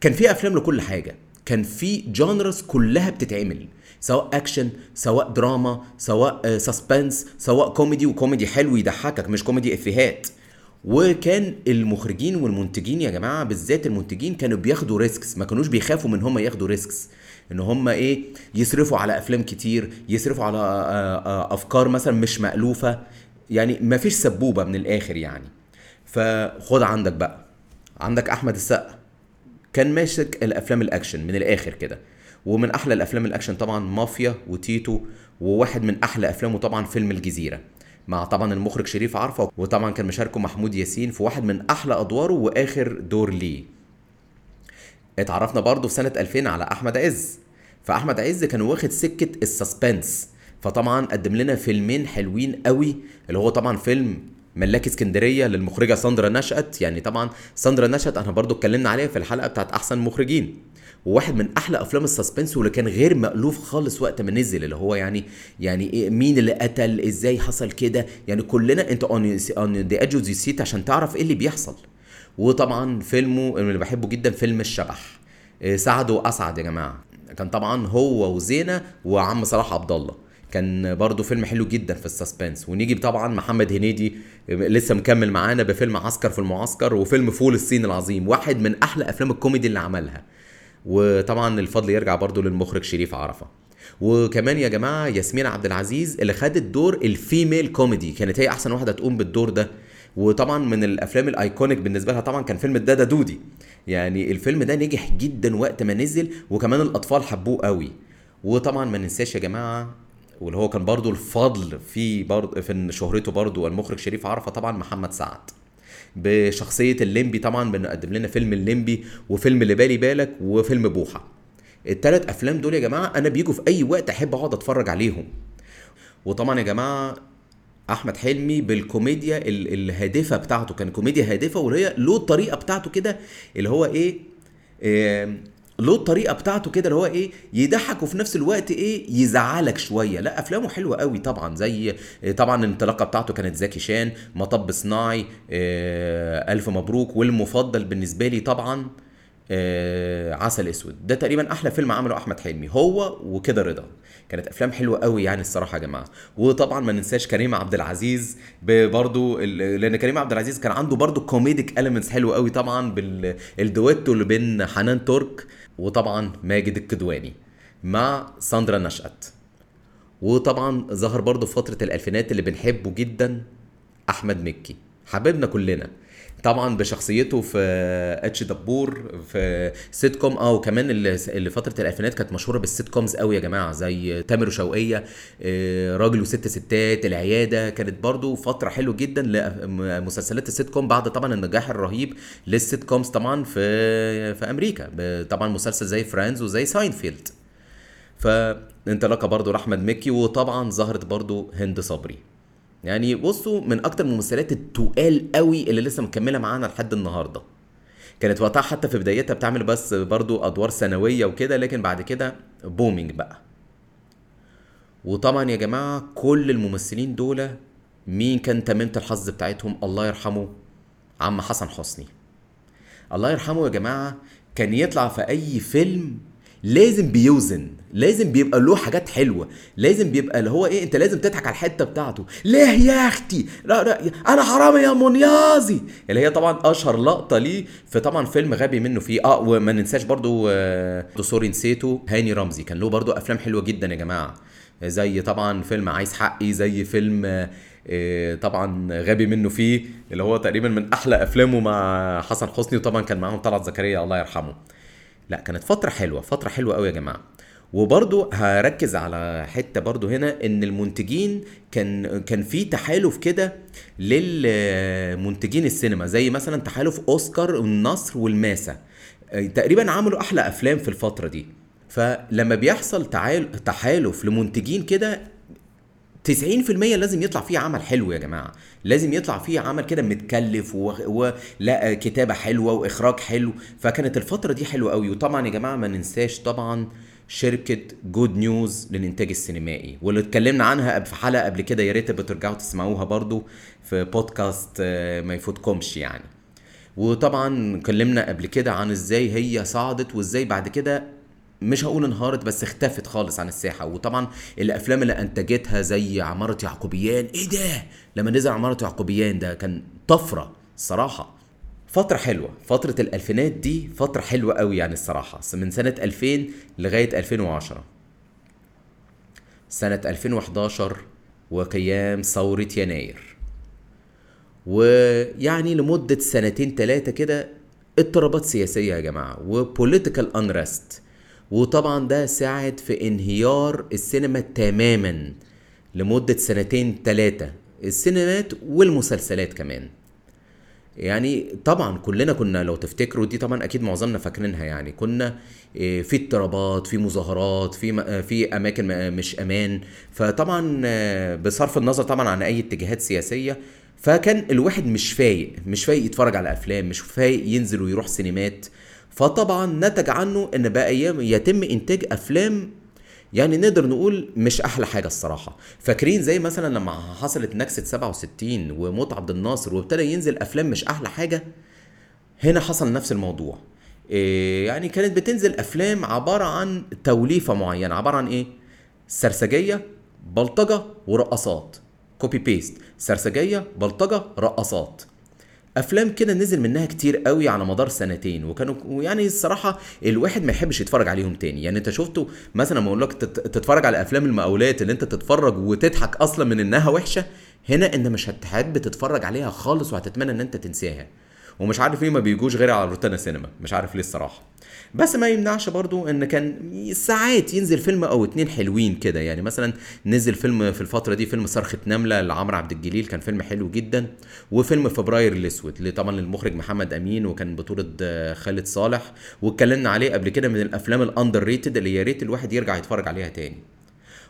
كان في أفلام لكل حاجة. كان في genres كلها بتتعمل. سواء اكشن سواء دراما سواء suspense سواء كوميدي وكوميدي حلو يضحكك مش كوميدي إفيهات. وكان المخرجين والمنتجين يا جماعة بالذات المنتجين كانوا بياخدوا risks ما كانوش بيخافوا من هم ياخدوا risks إن هم إيه؟ يصرفوا على أفلام كتير يصرفوا على أفكار مثلا مش مألوفة. يعني ما فيش سبوبة من الآخر يعني. فخد عندك بقى. عندك أحمد السقا. كان ماسك الأفلام الأكشن من الآخر كده. ومن أحلى الأفلام الأكشن طبعا مافيا وتيتو وواحد من أحلى أفلامه طبعا فيلم الجزيرة. مع طبعا المخرج شريف عرفة وطبعا كان مشاركه محمود ياسين في واحد من أحلى أدواره وآخر دور ليه. اتعرفنا برضه في سنة 2000 على أحمد عز. فأحمد عز كان واخد سكة الـ suspense. فطبعا قدم لنا فيلمين حلوين قوي اللي هو طبعا فيلم ملاك اسكندرية للمخرجة ساندرا نشأت. يعني طبعا ساندرا نشأت إحنا برضو اتكلمنا عليها في الحلقة بتاعت أحسن مخرجين. وواحد من أحلى أفلام الـ suspense واللي كان غير مألوف خالص وقت ما نزل اللي هو يعني يعني إيه مين اللي قتل إزاي حصل كده. يعني كلنا أنت on the edge of seat عشان تعرف إيه اللي بيحصل. وطبعا فيلمه اللي بحبه جدا فيلم الشبح. سعد وأسعد يا جماعة. كان طبعا هو وزينة وعم صلاح عبد الله. كان برضه فيلم حلو جدا في الـ suspense. ونيجي طبعا محمد هنيدي لسه مكمل معانا بفيلم عسكر في المعسكر وفيلم فول الصين العظيم واحد من أحلى أفلام الكوميدي اللي عملها. وطبعا الفضل يرجع برضه للمخرج شريف عرفة. وكمان يا جماعة ياسمين عبد العزيز اللي خدت دور الـ female comedy كانت هي أحسن واحدة تقوم بالدور ده. وطبعا من الأفلام الـ iconic بالنسبة لها طبعا كان فيلم الدادا دودي. يعني الفيلم ده نجح جدا وقت ما نزل وكمان الأطفال حبوه قوي. وطبعا ما ننساش يا جماعة واللي هو كان برضو الفضل في برضو في شهرته برضو المخرج شريف عرفة طبعا محمد سعد. بشخصية الليمبي طبعا بنقدم لنا فيلم الليمبي وفيلم اللي بالي بالك وفيلم بوحة. التلات أفلام دول يا جماعة أنا بيجوا في أي وقت أحب أقعد أتفرج عليهم. وطبعا يا جماعة أحمد حلمي بالكوميديا ال- الهادفة بتاعته كان كوميديا هادفة وهي له الطريقة بتاعته كده اللي هو إيه آم، له الطريقة بتاعته كده اللي هو إيه يضحك وفي نفس الوقت إيه يزعلك شوية. لا أفلامه حلوة قوي طبعا زي آه، طبعا الانطلاقة بتاعته كانت زكي شان مطب صناعي آه، ألف مبروك والمفضل بالنسبة لي طبعا آه، عسل أسود. ده تقريبا أحلى فيلم عمله أحمد حلمي هو وكده رضا. كانت أفلام حلوة قوي يعني الصراحة يا جماعة. وطبعا ما ننساش كريم عبد العزيز برضه لأن كريم عبد العزيز كان عنده برضه comedic elements حلوة قوي طبعا بالدويتو اللي بين حنان ترك وطبعا ماجد الكدواني مع ساندرا نشأت. وطبعا ظهر برضه في فترة الألفينات اللي بنحبه جدا أحمد مكي. حبيبنا كلنا. طبعا بشخصيته في إتش دبور في سيت كوم آه وكمان اللي فترة الألفينات كانت مشهورة بالـ sitcoms قوي يا جماعة زي تامر وشوقية آه، راجل وست ستات العيادة كانت برضو فترة حلوة جدا لمسلسلات السيت كوم بعد طبعا النجاح الرهيب للـ sitcoms طبعا في في أمريكا طبعا مسلسل زي فريندز وزي ساينفيلد فانطلاقه برضو لأحمد مكي وطبعا ظهرت برضو هند صبري. يعني بصوا من أكتر الممثلات التقال قوي اللي لسه مكملة معانا لحد النهارده. كانت وقتها حتى في بدايتها بتعمل بس برضو أدوار ثانويه وكده لكن بعد كده بومينج بقى. وطبعا يا جماعة كل الممثلين دول مين كان تميمة الحظ بتاعتهم؟ الله يرحمه عم حسن حسني. الله يرحمه يا جماعة كان يطلع في أي فيلم لازم بيوزن. لازم بيبقى له حاجات حلوة. لازم بيبقى اللي هو إيه أنت لازم تضحك على الحتة بتاعته. ليه يا أختي؟ لا لا أنا حرامي يا منيازي. اللي هي طبعا أشهر لقطة ليه في طبعا فيلم غبي منه فيه. آه وما ننساش برضو آه سوري نسيته هاني رمزي. كان له برضو أفلام حلوة جدا يا جماعة. زي طبعا فيلم عايز حقي زي فيلم آه، طبعا غبي منه فيه اللي هو تقريبا من أحلى أفلامه مع حسن حسني. وطبعا كان معاهم طلعت زكريا الله يرحمه. لا كانت فترة حلوة فترة حلوة قوي يا جماعة. وبرضو هركز على حتة برضو هنا إن المنتجين كان كان في تحالف كده للمنتجين السينما زي مثلا تحالف أوسكار والنصر والماسة تقريبا عملوا أحلى أفلام في الفترة دي. فلما بيحصل تحالف لمنتجين كده 90% لازم يطلع فيه عمل حلو يا جماعة. لازم يطلع فيه عمل كده متكلف و... ولا كتابة حلوة وإخراج حلو. فكانت الفترة دي حلوة قوي وطبعا يا جماعة ما ننساش طبعا شركة جود نيوز للإنتاج السينمائي. واللي اتكلمنا عنها في حلقة قبل كده يا ريت بترجعوا تسمعوها برضو في بودكاست آه، ما يفوتكمش يعني. وطبعا اتكلمنا قبل كده عن إزاي هي صعدت وإزاي بعد كده مش هقول انهارت بس اختفت خالص عن الساحة. وطبعا الأفلام اللي أنتجتها زي عمارة يعقوبيان إيه ده؟ لما نزل عمارة يعقوبيان ده كان طفرة الصراحه فترة حلوة. فترة الألفينات دي فترة حلوة قوي يعني الصراحة. من سنة 2000 لغاية 2010 سنة 2011 وقيام ثورة يناير. ويعني لمدة سنتين تلاتة كده اضطرابات سياسية يا جماعة وبوليتيكال انرست وطبعا ده ساعد في انهيار السينما تماما لمدة سنتين تلاتة. السينمات والمسلسلات كمان. يعني طبعا كلنا كنا لو تفتكروا دي طبعا أكيد معظمنا فاكرينها يعني. كنا إيه، في اضطرابات في مظاهرات في آه، في أماكن م- مش أمان. فطبعا آه، بصرف النظر طبعا عن أي اتجاهات سياسية فكان الواحد مش فايق مش فايق يتفرج على أفلام مش فايق ينزل ويروح سينمات. فطبعا نتج عنه إن بقى يتم إنتاج أفلام يعني نقدر نقول مش أحلى حاجة الصراحة. فاكرين زي مثلا لما حصلت نكسة 67 وموت عبد الناصر وابتدى ينزل أفلام مش أحلى حاجة؟ هنا حصل نفس الموضوع. إيه يعني كانت بتنزل أفلام عبارة عن توليفة معينة. عبارة عن إيه؟ سرسجية بلطجة ورقصات. copy paste سرسجية بلطجة رقصات. أفلام كده نزل منها كتير قوي على مدار سنتين وكانوا يعني الصراحة الواحد ما يحبش يتفرج عليهم تاني. يعني أنت شفته مثلا لما أقول لك تت- تتفرج على أفلام المقاولات اللي أنت تتفرج وتضحك أصلا من إنها وحشة هنا أنت مش هتحب تتفرج عليها خالص وهتتمنى إن أنت تنساها. ومش عارف ليه ما بيجوش غير على روتانا سينما. مش عارف ليه الصراحة. بس ما يمنعش برضو ان كان ساعات ينزل فيلم أو اتنين حلوين كده. يعني مثلا نزل فيلم في الفترة دي فيلم صرخة نملة لعمرو عبد الجليل. كان فيلم حلو جدا. وفيلم فبراير الأسود طبعا للمخرج محمد أمين وكان بطولة آه، خالد صالح. واتكلمنا عليه قبل كده من الأفلام الـ underrated اللي يا ريت الواحد يرجع يتفرج عليها تاني.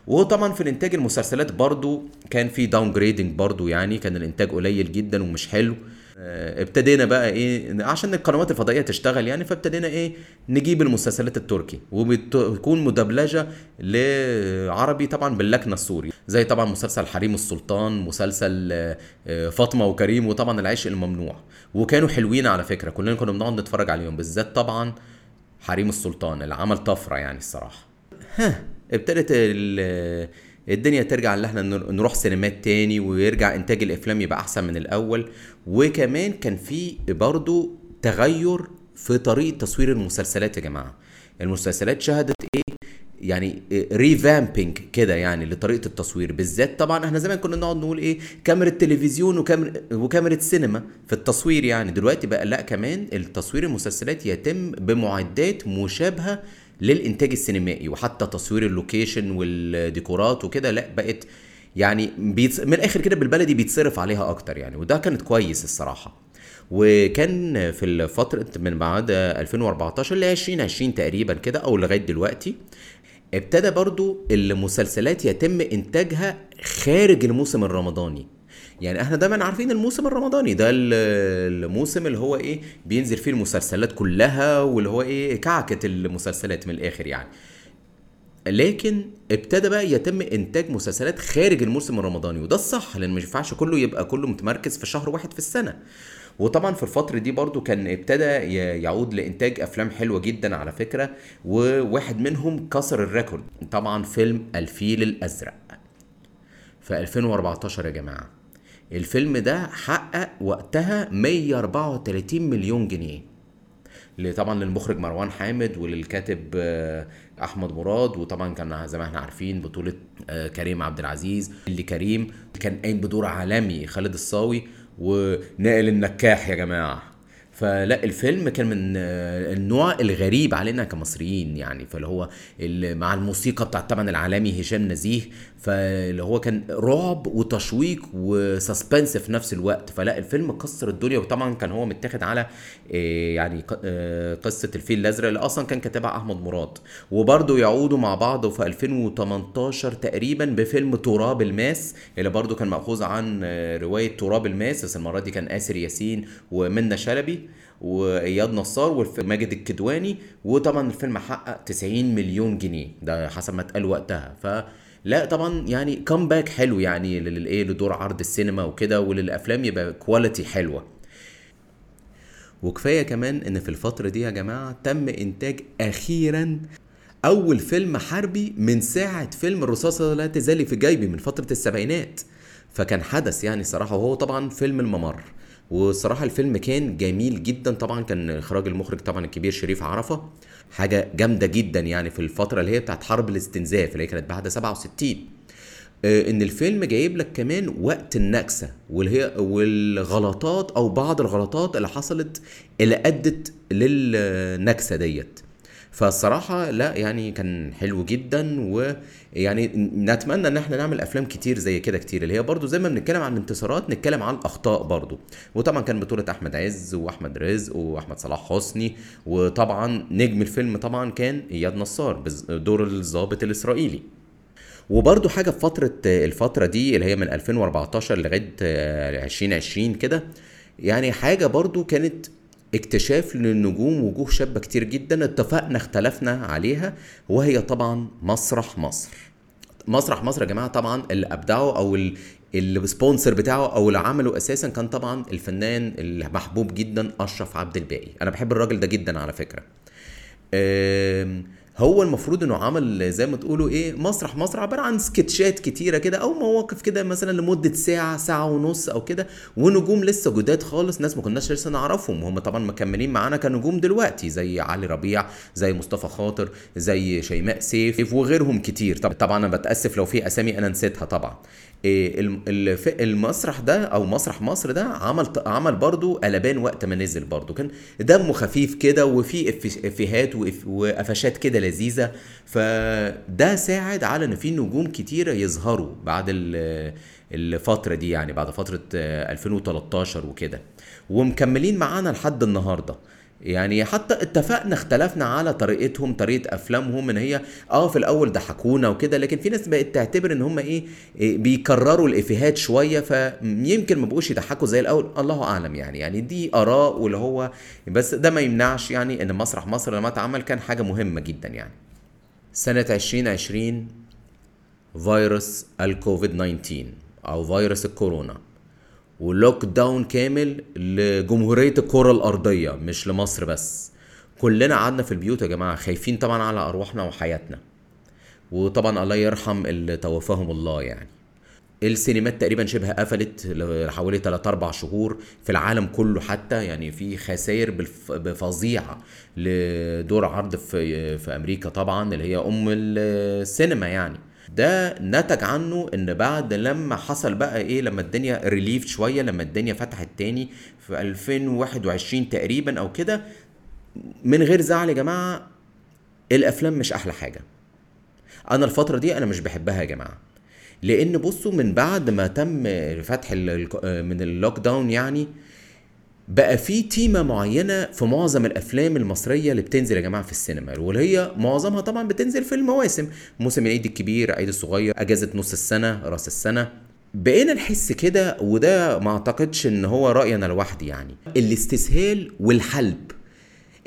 وطبعا في الإنتاج المسلسلات برضو كان في downgrading برضو يعني. كان الإنتاج قليل جدا ومش حلو. ابتدينا بقى إيه عشان القنوات الفضائية تشتغل يعني فابتدينا إيه نجيب المسلسلات التركي وبتكون مدبلجة لعربي طبعا باللكنة السوري زي طبعا مسلسل حريم السلطان مسلسل آه، آه، فاطمة وكريم وطبعا العشق الممنوع. وكانوا حلوين على فكرة كلنا كنا بنقعد نتفرج عليهم بالذات طبعا حريم السلطان اللي عمل طفرة يعني الصراحة. ها ابتدت الدنيا ترجع ان إحنا نروح سينمات تاني ويرجع إنتاج الأفلام يبقى أحسن من الأول. وكمان كان في برضو تغير في طريقة تصوير المسلسلات يا جماعة. المسلسلات شهدت إيه؟ يعني revamping كده يعني لطريقة التصوير. بالذات طبعا إحنا زمان كنا نقعد نقول إيه؟ كاميرا تلفزيون وكاميرا وكاميرا سينما في التصوير يعني. دلوقتي بقى لا كمان التصوير المسلسلات يتم بمعدات مشابهة للإنتاج السينمائي وحتى تصوير اللوكيشن والديكورات وكده لا بقت يعني بيتص... من الآخر كده بالبلدي بيتصرف عليها أكتر يعني وده كانت كويس الصراحة. وكان في الفترة من بعد 2014 ل 2020 تقريبا كده أو لغاية دلوقتي ابتدى برضو المسلسلات يتم إنتاجها خارج الموسم الرمضاني. يعني إحنا دايما عارفين الموسم الرمضاني ده الموسم اللي هو إيه بينزل فيه المسلسلات كلها واللي هو إيه كعكة المسلسلات من الآخر يعني. لكن ابتدى بقى يتم إنتاج مسلسلات خارج الموسم الرمضاني وده الصح لأن ما ينفعش كله يبقى كله متمركز في شهر واحد في السنة. وطبعا في الفترة دي برضو كان ابتدى يعود لإنتاج أفلام حلوة جدا على فكرة وواحد منهم كسر الريكورد. طبعا فيلم الفيل الأزرق. في 2014 يا جماعة. الفيلم ده حقق وقتها 134 مليون جنيه. طبعا للمخرج مروان حامد وللكاتب آه، أحمد مراد وطبعا كان زي ما إحنا عارفين بطولة آه، كريم عبد العزيز اللي كريم كان قايم بدور عالمي خالد الصاوي ونائل النكاح يا جماعة. فلا الفيلم كان من النوع الغريب علينا كمصريين يعني. فاللي هو مع الموسيقى بتاعت طبعا العالمي هشام نزيه فاللي هو كان رعب وتشويق وسسبنس في نفس الوقت. فلا الفيلم كسر الدنيا وطبعا كان هو متاخد على آه، يعني آه، قصة الفيل الأزرق اللي أصلا كان كاتبها أحمد مراد. وبرده يعودوا مع بعض في 2018 تقريبا بفيلم تراب الماس اللي برده كان مأخوذ عن آه، رواية تراب الماس. بس المرة دي كان آسر ياسين ومنى شلبي. وإياد نصار وماجد الكدواني وطبعا الفيلم حقق 90 مليون جنيه. ده حسب ما اتقال وقتها. ف لا طبعا يعني comeback حلو يعني للايه لدور عرض السينما وكده وللأفلام يبقى quality حلوة. وكفاية كمان إن في الفترة دي يا جماعة تم إنتاج أخيرا أول فيلم حربي من ساعة فيلم الرصاصة لا تزال في جيبي من فترة السبعينات. فكان حدث يعني صراحة وهو طبعا فيلم الممر. والصراحه الفيلم كان جميل جدا. طبعا كان إخراج المخرج طبعا الكبير شريف عرفة. حاجة جامدة جدا يعني في الفترة اللي هي بتاعت حرب الاستنزاف اللي هي كانت بعد 67 آه، إن الفيلم جايب لك كمان وقت النكسة واللي هي والغلطات أو بعض الغلطات اللي حصلت اللي أدت للنكسة ديت. فالصراحة لا يعني كان حلو جدا ويعني نتمنى ان إحنا نعمل افلام كتير زي كده كتير اللي هي برضو زي ما بنتكلم عن الانتصارات نتكلم عن الأخطاء برضو. وطبعا كان بطولة أحمد عز وأحمد رزق وأحمد صلاح حسني وطبعا نجم الفيلم طبعا كان إياد نصار دور الضابط الإسرائيلي. وبرضو حاجة في فترة الفترة دي اللي هي من 2014 لغاية 2020 كده يعني حاجة برضو كانت اكتشاف للنجوم وجوه شابة كتير جدا. اتفقنا اختلفنا عليها وهي طبعا مسرح مصر. مسرح مصر يا جماعة طبعا اللي أبدعه أو السبونسر بتاعه أو اللي عمله أساسا كان طبعا الفنان المحبوب جدا أشرف عبد الباقي. أنا بحب الراجل ده جدا على فكرة. هو المفروض انه عمل زي ما تقولوا إيه مسرح مسرح عبارة عن سكتشات كتيرة كده أو مواقف كده مثلا لمدة ساعة ساعة ونص أو كده ونجوم لسه جداد خالص ناس ما كناش لسه نعرفهم. وهم طبعا مكملين معانا كنجوم دلوقتي زي علي ربيع زي مصطفى خاطر زي شيماء سيف وغيرهم كتير. طبعا أنا بتأسف لو في أسامي أنا نسيتها طبعا. المسرح ده أو مسرح مصر ده عمل عمل برضه قلبان وقت ما نزل برضه كان دمه خفيف كده وفي إفيهات وقفشات كده لذيذة. فده ساعد على إن في نجوم كتيرة يظهروا بعد الفترة دي يعني بعد فترة 2013 وكده. ومكملين معانا لحد النهارده. يعني حتى اتفقنا اختلفنا على طريقتهم طريقة أفلامهم إن هي آه في الأول ضحكونا وكده لكن في ناس بقت تعتبر إن هم إيه, إيه بيكرروا الإفيهات شوية فيمكن ما بقوش يضحكوا زي الأول. الله أعلم يعني يعني دي آراء واللي هو بس ده ما يمنعش يعني إن مسرح مصر لما اتعمل كان حاجة مهمة جدا يعني. سنة 2020 فيروس الكوفيد 19 أو فيروس الكورونا. ولوك داون كامل لجمهورية الكرة الأرضية مش لمصر بس. كلنا قعدنا في البيوت يا جماعة خايفين طبعا على أرواحنا وحياتنا. وطبعا الله يرحم اللي توفاهم الله يعني. السينمات تقريبا شبه قفلت حوالي 3 4 شهور في العالم كله حتى يعني في خسائر فظيعه لدور عرض في في أمريكا طبعا اللي هي أم السينما يعني. ده نتج عنه إن بعد لما حصل بقى إيه لما الدنيا ريليف شوية لما الدنيا فتحت تاني في 2021 تقريبا أو كده من غير زعل يا جماعة الأفلام مش أحلى حاجة. أنا الفترة دي أنا مش بحبها يا جماعة. لأن بصوا من بعد ما تم فتح من ال lockdown يعني بقى في تيمة معينة في معظم الأفلام المصرية اللي بتنزل يا جماعة في السينما واللي هي معظمها طبعا بتنزل في المواسم. موسم العيد الكبير عيد الصغير أجازة نص السنة راس السنة. بقينا نحس كده وده ما أعتقدش إن هو رأيي أنا لوحدي يعني. الاستسهال والحلب.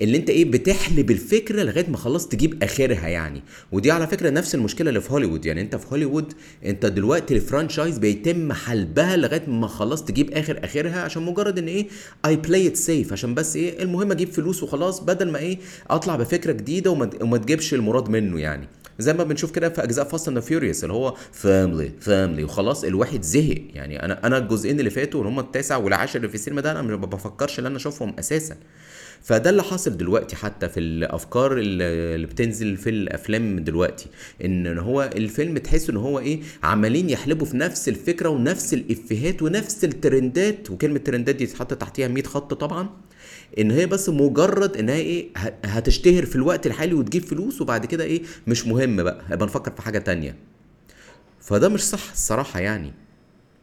اللي انت إيه بتحلب الفكرة لغاية ما خلاص تجيب آخرها يعني. ودي على فكرة نفس المشكلة اللي في هوليوود. يعني انت في هوليوود انت دلوقتي ال franchise بيتم حلبها لغاية ما خلاص تجيب آخر آخرها عشان مجرد ان إيه اي play it safe عشان بس إيه المهم أجيب فلوس وخلاص بدل ما إيه اطلع بفكرة جديدة وما, وما تجيبش المراد منه يعني. زي ما بنشوف كده في أجزاء Fast and Furious اللي هو family family وخلاص الواحد زهق يعني. أنا أنا الجزئين اللي فاتوا اللي هم التاسع والعاشر اللي في السينما ده أنا ما بفكرش إن أنا أشوفهم أساسا. فده اللي حاصل دلوقتي حتى في الأفكار اللي بتنزل في الأفلام دلوقتي إن هو الفيلم تحس إن هو إيه عمالين يحلبوا في نفس الفكرة ونفس الإفيهات ونفس الترندات وكلمة ترندات دي تتحط تحتيها 100 خط طبعا إن هي بس مجرد ان هي إيه هتشتهر في الوقت الحالي وتجيب فلوس وبعد كده إيه مش مهم بقى هيبقى نفكر في حاجة تانية. فده مش صح الصراحة يعني.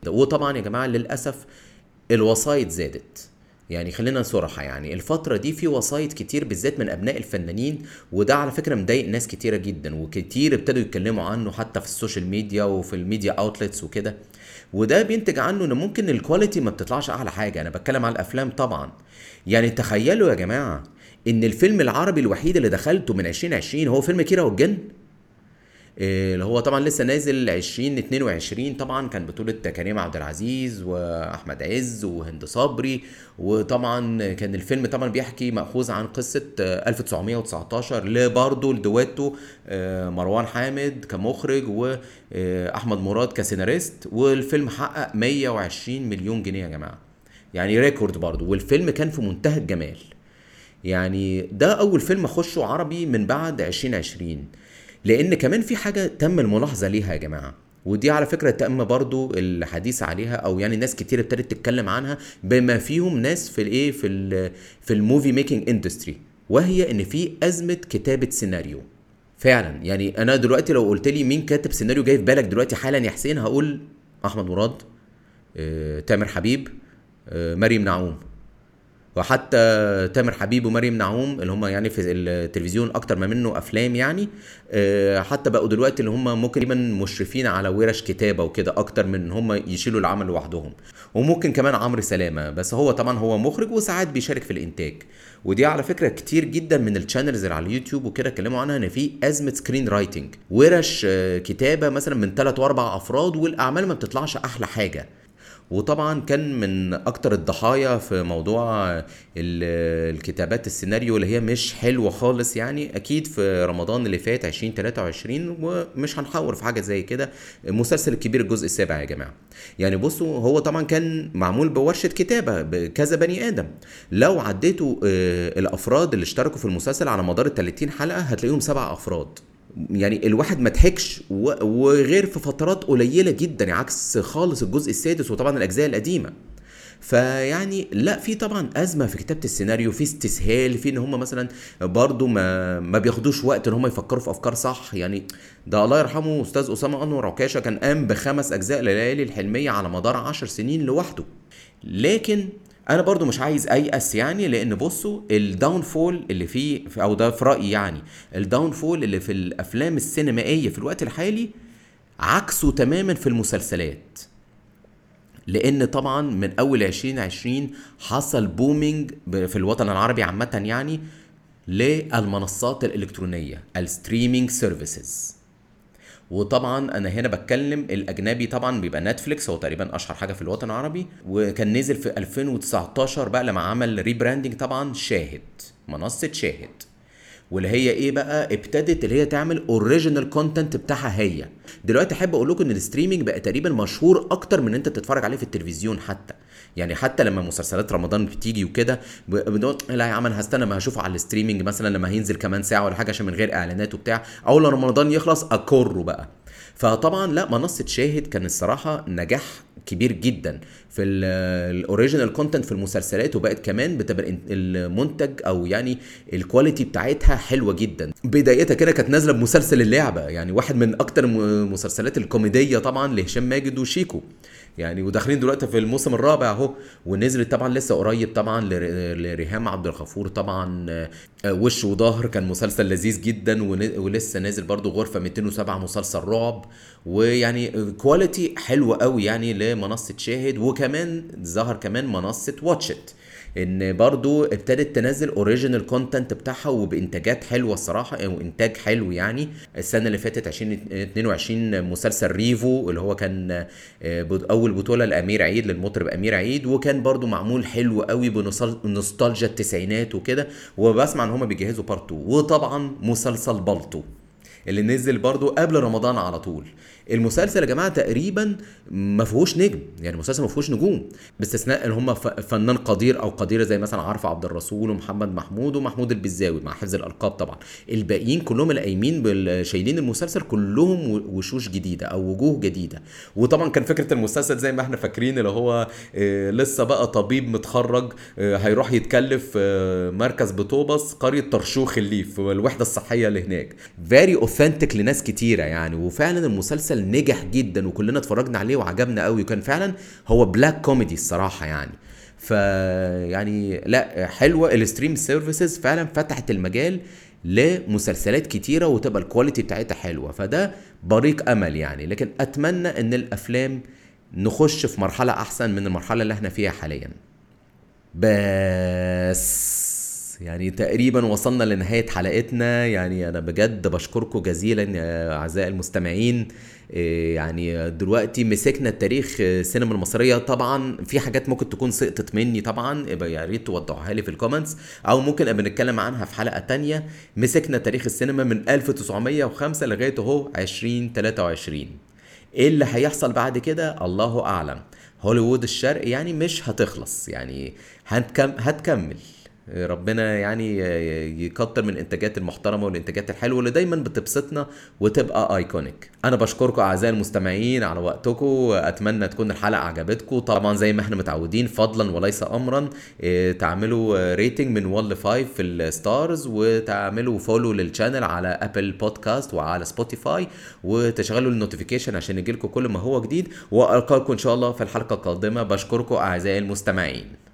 وطبعا يا جماعة للأسف الوسايط زادت. يعني خلينا صراحة يعني الفترة دي في وسايط كتير بالذات من أبناء الفنانين وده على فكرة مضايق ناس كتيرة جدا وكتير ابتدوا يتكلموا عنه حتى في ال social media وفي ال media outlets وكده. وده بينتج عنه إن ممكن ال quality ما بتطلعش أعلى حاجة أنا بتكلم على الأفلام طبعا. يعني تخيلوا يا جماعة إن الفيلم العربي الوحيد اللي دخلته من 2020 هو فيلم كيرة والجن؟ اللي هو طبعا لسه نازل 2022 طبعا كان بطولة كريم عبد العزيز وأحمد عز وهند صبري وطبعا كان الفيلم طبعا بيحكي مأخوذ عن قصة 1919 لبرضه الدويتو آه، مروان حامد كمخرج واحمد مراد كسيناريست والفيلم حقق 120 مليون جنيه يا جماعة. يعني record برضه والفيلم كان في منتهى الجمال. يعني ده أول فيلم أخشه عربي من بعد 2020 لأن كمان في حاجة تم الملاحظة ليها يا جماعة ودي على فكرة تم برضو الحديث عليها أو يعني ناس كتير ابتدت تتكلم عنها بما فيهم ناس في الإيه في ال في ال movie making industry وهي إن في أزمة كتابة سيناريو. فعلا يعني أنا دلوقتي لو قلت لي مين كاتب سيناريو جاي في بالك دلوقتي حالا يا حسين هقول أحمد مراد آه، تامر حبيب آه، مريم نعوم. وحتى تامر حبيب ومريم نعوم اللي هم يعني في التلفزيون أكتر ما منه أفلام يعني آه، حتى بقوا دلوقتي اللي هم ممكن تقريبا مشرفين على ورش كتابة وكده أكتر من هم يشيلوا العمل لوحدهم. وممكن كمان عمرو سلامة بس هو طبعا هو مخرج وساعات بيشارك في الإنتاج. ودي على فكرة كتير جدا من ال channels اللي على اليوتيوب وكده اتكلموا عنها إن في أزمة screenwriting ورش آه، كتابة مثلا من ثلاث وأربع أفراد والأعمال ما بتطلعش أحلى حاجة. وطبعا كان من أكتر الضحايا في موضوع الكتابات السيناريو اللي هي مش حلوة خالص يعني. أكيد في رمضان اللي فات 2023 ومش هنحور في حاجة زي كده. مسلسل الكبير الجزء السابع يا جماعة. يعني بصوا هو طبعا كان معمول بورشة كتابة بكذا بني آدم. لو عديتوا آه، الأفراد اللي اشتركوا في المسلسل على مدار ال 30 حلقة هتلاقيهم سبع أفراد. يعني الواحد ما ضحكش وغير في فترات قليلة جدا عكس خالص الجزء السادس وطبعا الأجزاء القديمة. فيعني لا في طبعا أزمة في كتابة السيناريو في استسهال في إن هم مثلا برضو ما ما بياخدوش وقت إن هم يفكروا في أفكار صح. يعني ده الله يرحمه أستاذ أسامة أنور عكاشة كان قام بخمس أجزاء لليالي الحلمية على مدار عشر سنين لوحده. لكن أنا برضو مش عايز ايأس يعني لأن بصوا ال downfall اللي فيه أو ده في رأيي يعني ال downfall اللي في الأفلام السينمائية في الوقت الحالي عكسه تماما في المسلسلات. لأن طبعا من أول 2020 حصل booming في الوطن العربي عامة يعني للمنصات الإلكترونية ال streaming services وطبعا أنا هنا بتكلم الأجنبي طبعا بيبقى نتفليكس هو تقريبا أشهر حاجة في الوطن العربي وكان نزل في 2019 بقى لما عمل rebranding طبعا شاهد منصة شاهد. واللي هي إيه بقى؟ ابتدت اللي هي تعمل original content بتاعها هي. دلوقتي أحب أقول لكم إن ال streaming بقى تقريبا مشهور أكتر من إن أنت تتفرج عليه في التلفزيون حتى. يعني حتى لما مسلسلات رمضان بتيجي وكده بنقول لا يا عم أنا هستنى ما هشوفه على ال streaming مثلا لما هينزل كمان ساعة ولا حاجة عشان من غير إعلانات وبتاع أول لما رمضان يخلص أكره بقى. فطبعا لا منصة شاهد كان الصراحة نجاح كبير جدا في ال original content في المسلسلات وبقت كمان بتبقى المنتج أو يعني ال quality بتاعتها حلوة جدا. بدايتها كده كانت نازلة بمسلسل اللعبة يعني واحد من أكتر المسلسلات الكوميدية طبعا لهشام ماجد وشيكو. يعني وداخلين دلوقتي في الموسم الرابع اهو ونزلت طبعا لسه قريب طبعا لريهام عبد الغفور طبعا وش وظهر كان مسلسل لذيذ جدا ولسه نازل برضو غرفة 207 مسلسل رعب. ويعني quality حلوة قوي يعني لمنصة شاهد وكمان ظهر كمان منصة Watch It إن برضو ابتدت تنزل original content بتاعها وبإنتاجات حلوة الصراحة أو إنتاج حلو يعني. السنة اللي فاتت 2022 مسلسل ريفو اللي هو كان أول بطولة لأمير عيد للمطرب أمير عيد وكان برضو معمول حلو قوي بنوستالجيا التسعينات وكده. وبسمع إن هم بيجهزوا بارت 2 وطبعا مسلسل بالطو اللي نزل برضو قبل رمضان على طول. المسلسل يا جماعة تقريبا ما فيهوش نجم يعني المسلسل ما فيهوش نجوم باستثناء إن هم فنان قدير أو قديرة زي مثلا عارفه عبد الرسول ومحمد محمود ومحمود البزاوي مع حفظ الألقاب طبعا. الباقيين كلهم اللي قايمين شايلين المسلسل كلهم وشوش جديدة أو وجوه جديدة. وطبعا كان فكرة المسلسل زي ما إحنا فاكرين اللي هو لسه بقى طبيب متخرج هيروح يتكلف مركز مطوبس قرية طرشوخ الليف الوحده الصحية اللي هناك. Very authentic لناس كتيرة يعني وفعلا المسلسل مسلسل نجح جدا وكلنا اتفرجنا عليه وعجبنا قوي. وكان فعلا هو black comedy الصراحة يعني. ف يعني لا حلوة. ال stream services فعلا فتحت المجال لمسلسلات كتيرة وتبقى ال quality بتاعتها حلوة. فده بريق أمل يعني. لكن أتمنى إن الأفلام نخش في مرحلة أحسن من المرحلة اللي إحنا فيها حاليا. بس يعني تقريبا وصلنا لنهاية حلقتنا. يعني أنا بجد بشكركم جزيلا أعزائي المستمعين. يعني دلوقتي مسكنا التاريخ السينما المصرية. طبعا في حاجات ممكن تكون سقطت مني طبعا يا ريت توضحوها لي في ال comments. أو ممكن ابقى نتكلم عنها في حلقة تانية مسكنا تاريخ السينما من 1905 لغاية أهو 2023 إيه اللي هيحصل بعد كده؟ الله أعلم. هوليوود الشرق يعني مش هتخلص. يعني هتكم هتكمل. ربنا يعني يكتر من الانتاجات المحترمة والإنتاجات الحلوة اللي دايما بتبسطنا وتبقى ايكونيك أنا بشكركم أعزائي المستمعين على وقتكم اتمنى تكون الحلقة عجبتكم. طبعا زي ما إحنا متعودين فضلا وليس امرا تعملوا rating من 1 ل 5 في ال stars وتعملوا follow لل channel على Apple Podcast وعلى Spotify وتشغلوا ال notification عشان يجيلكم كل ما هو جديد. وألقاكم إن شاء الله في الحلقة القادمة. بشكركم أعزائي المستمعين.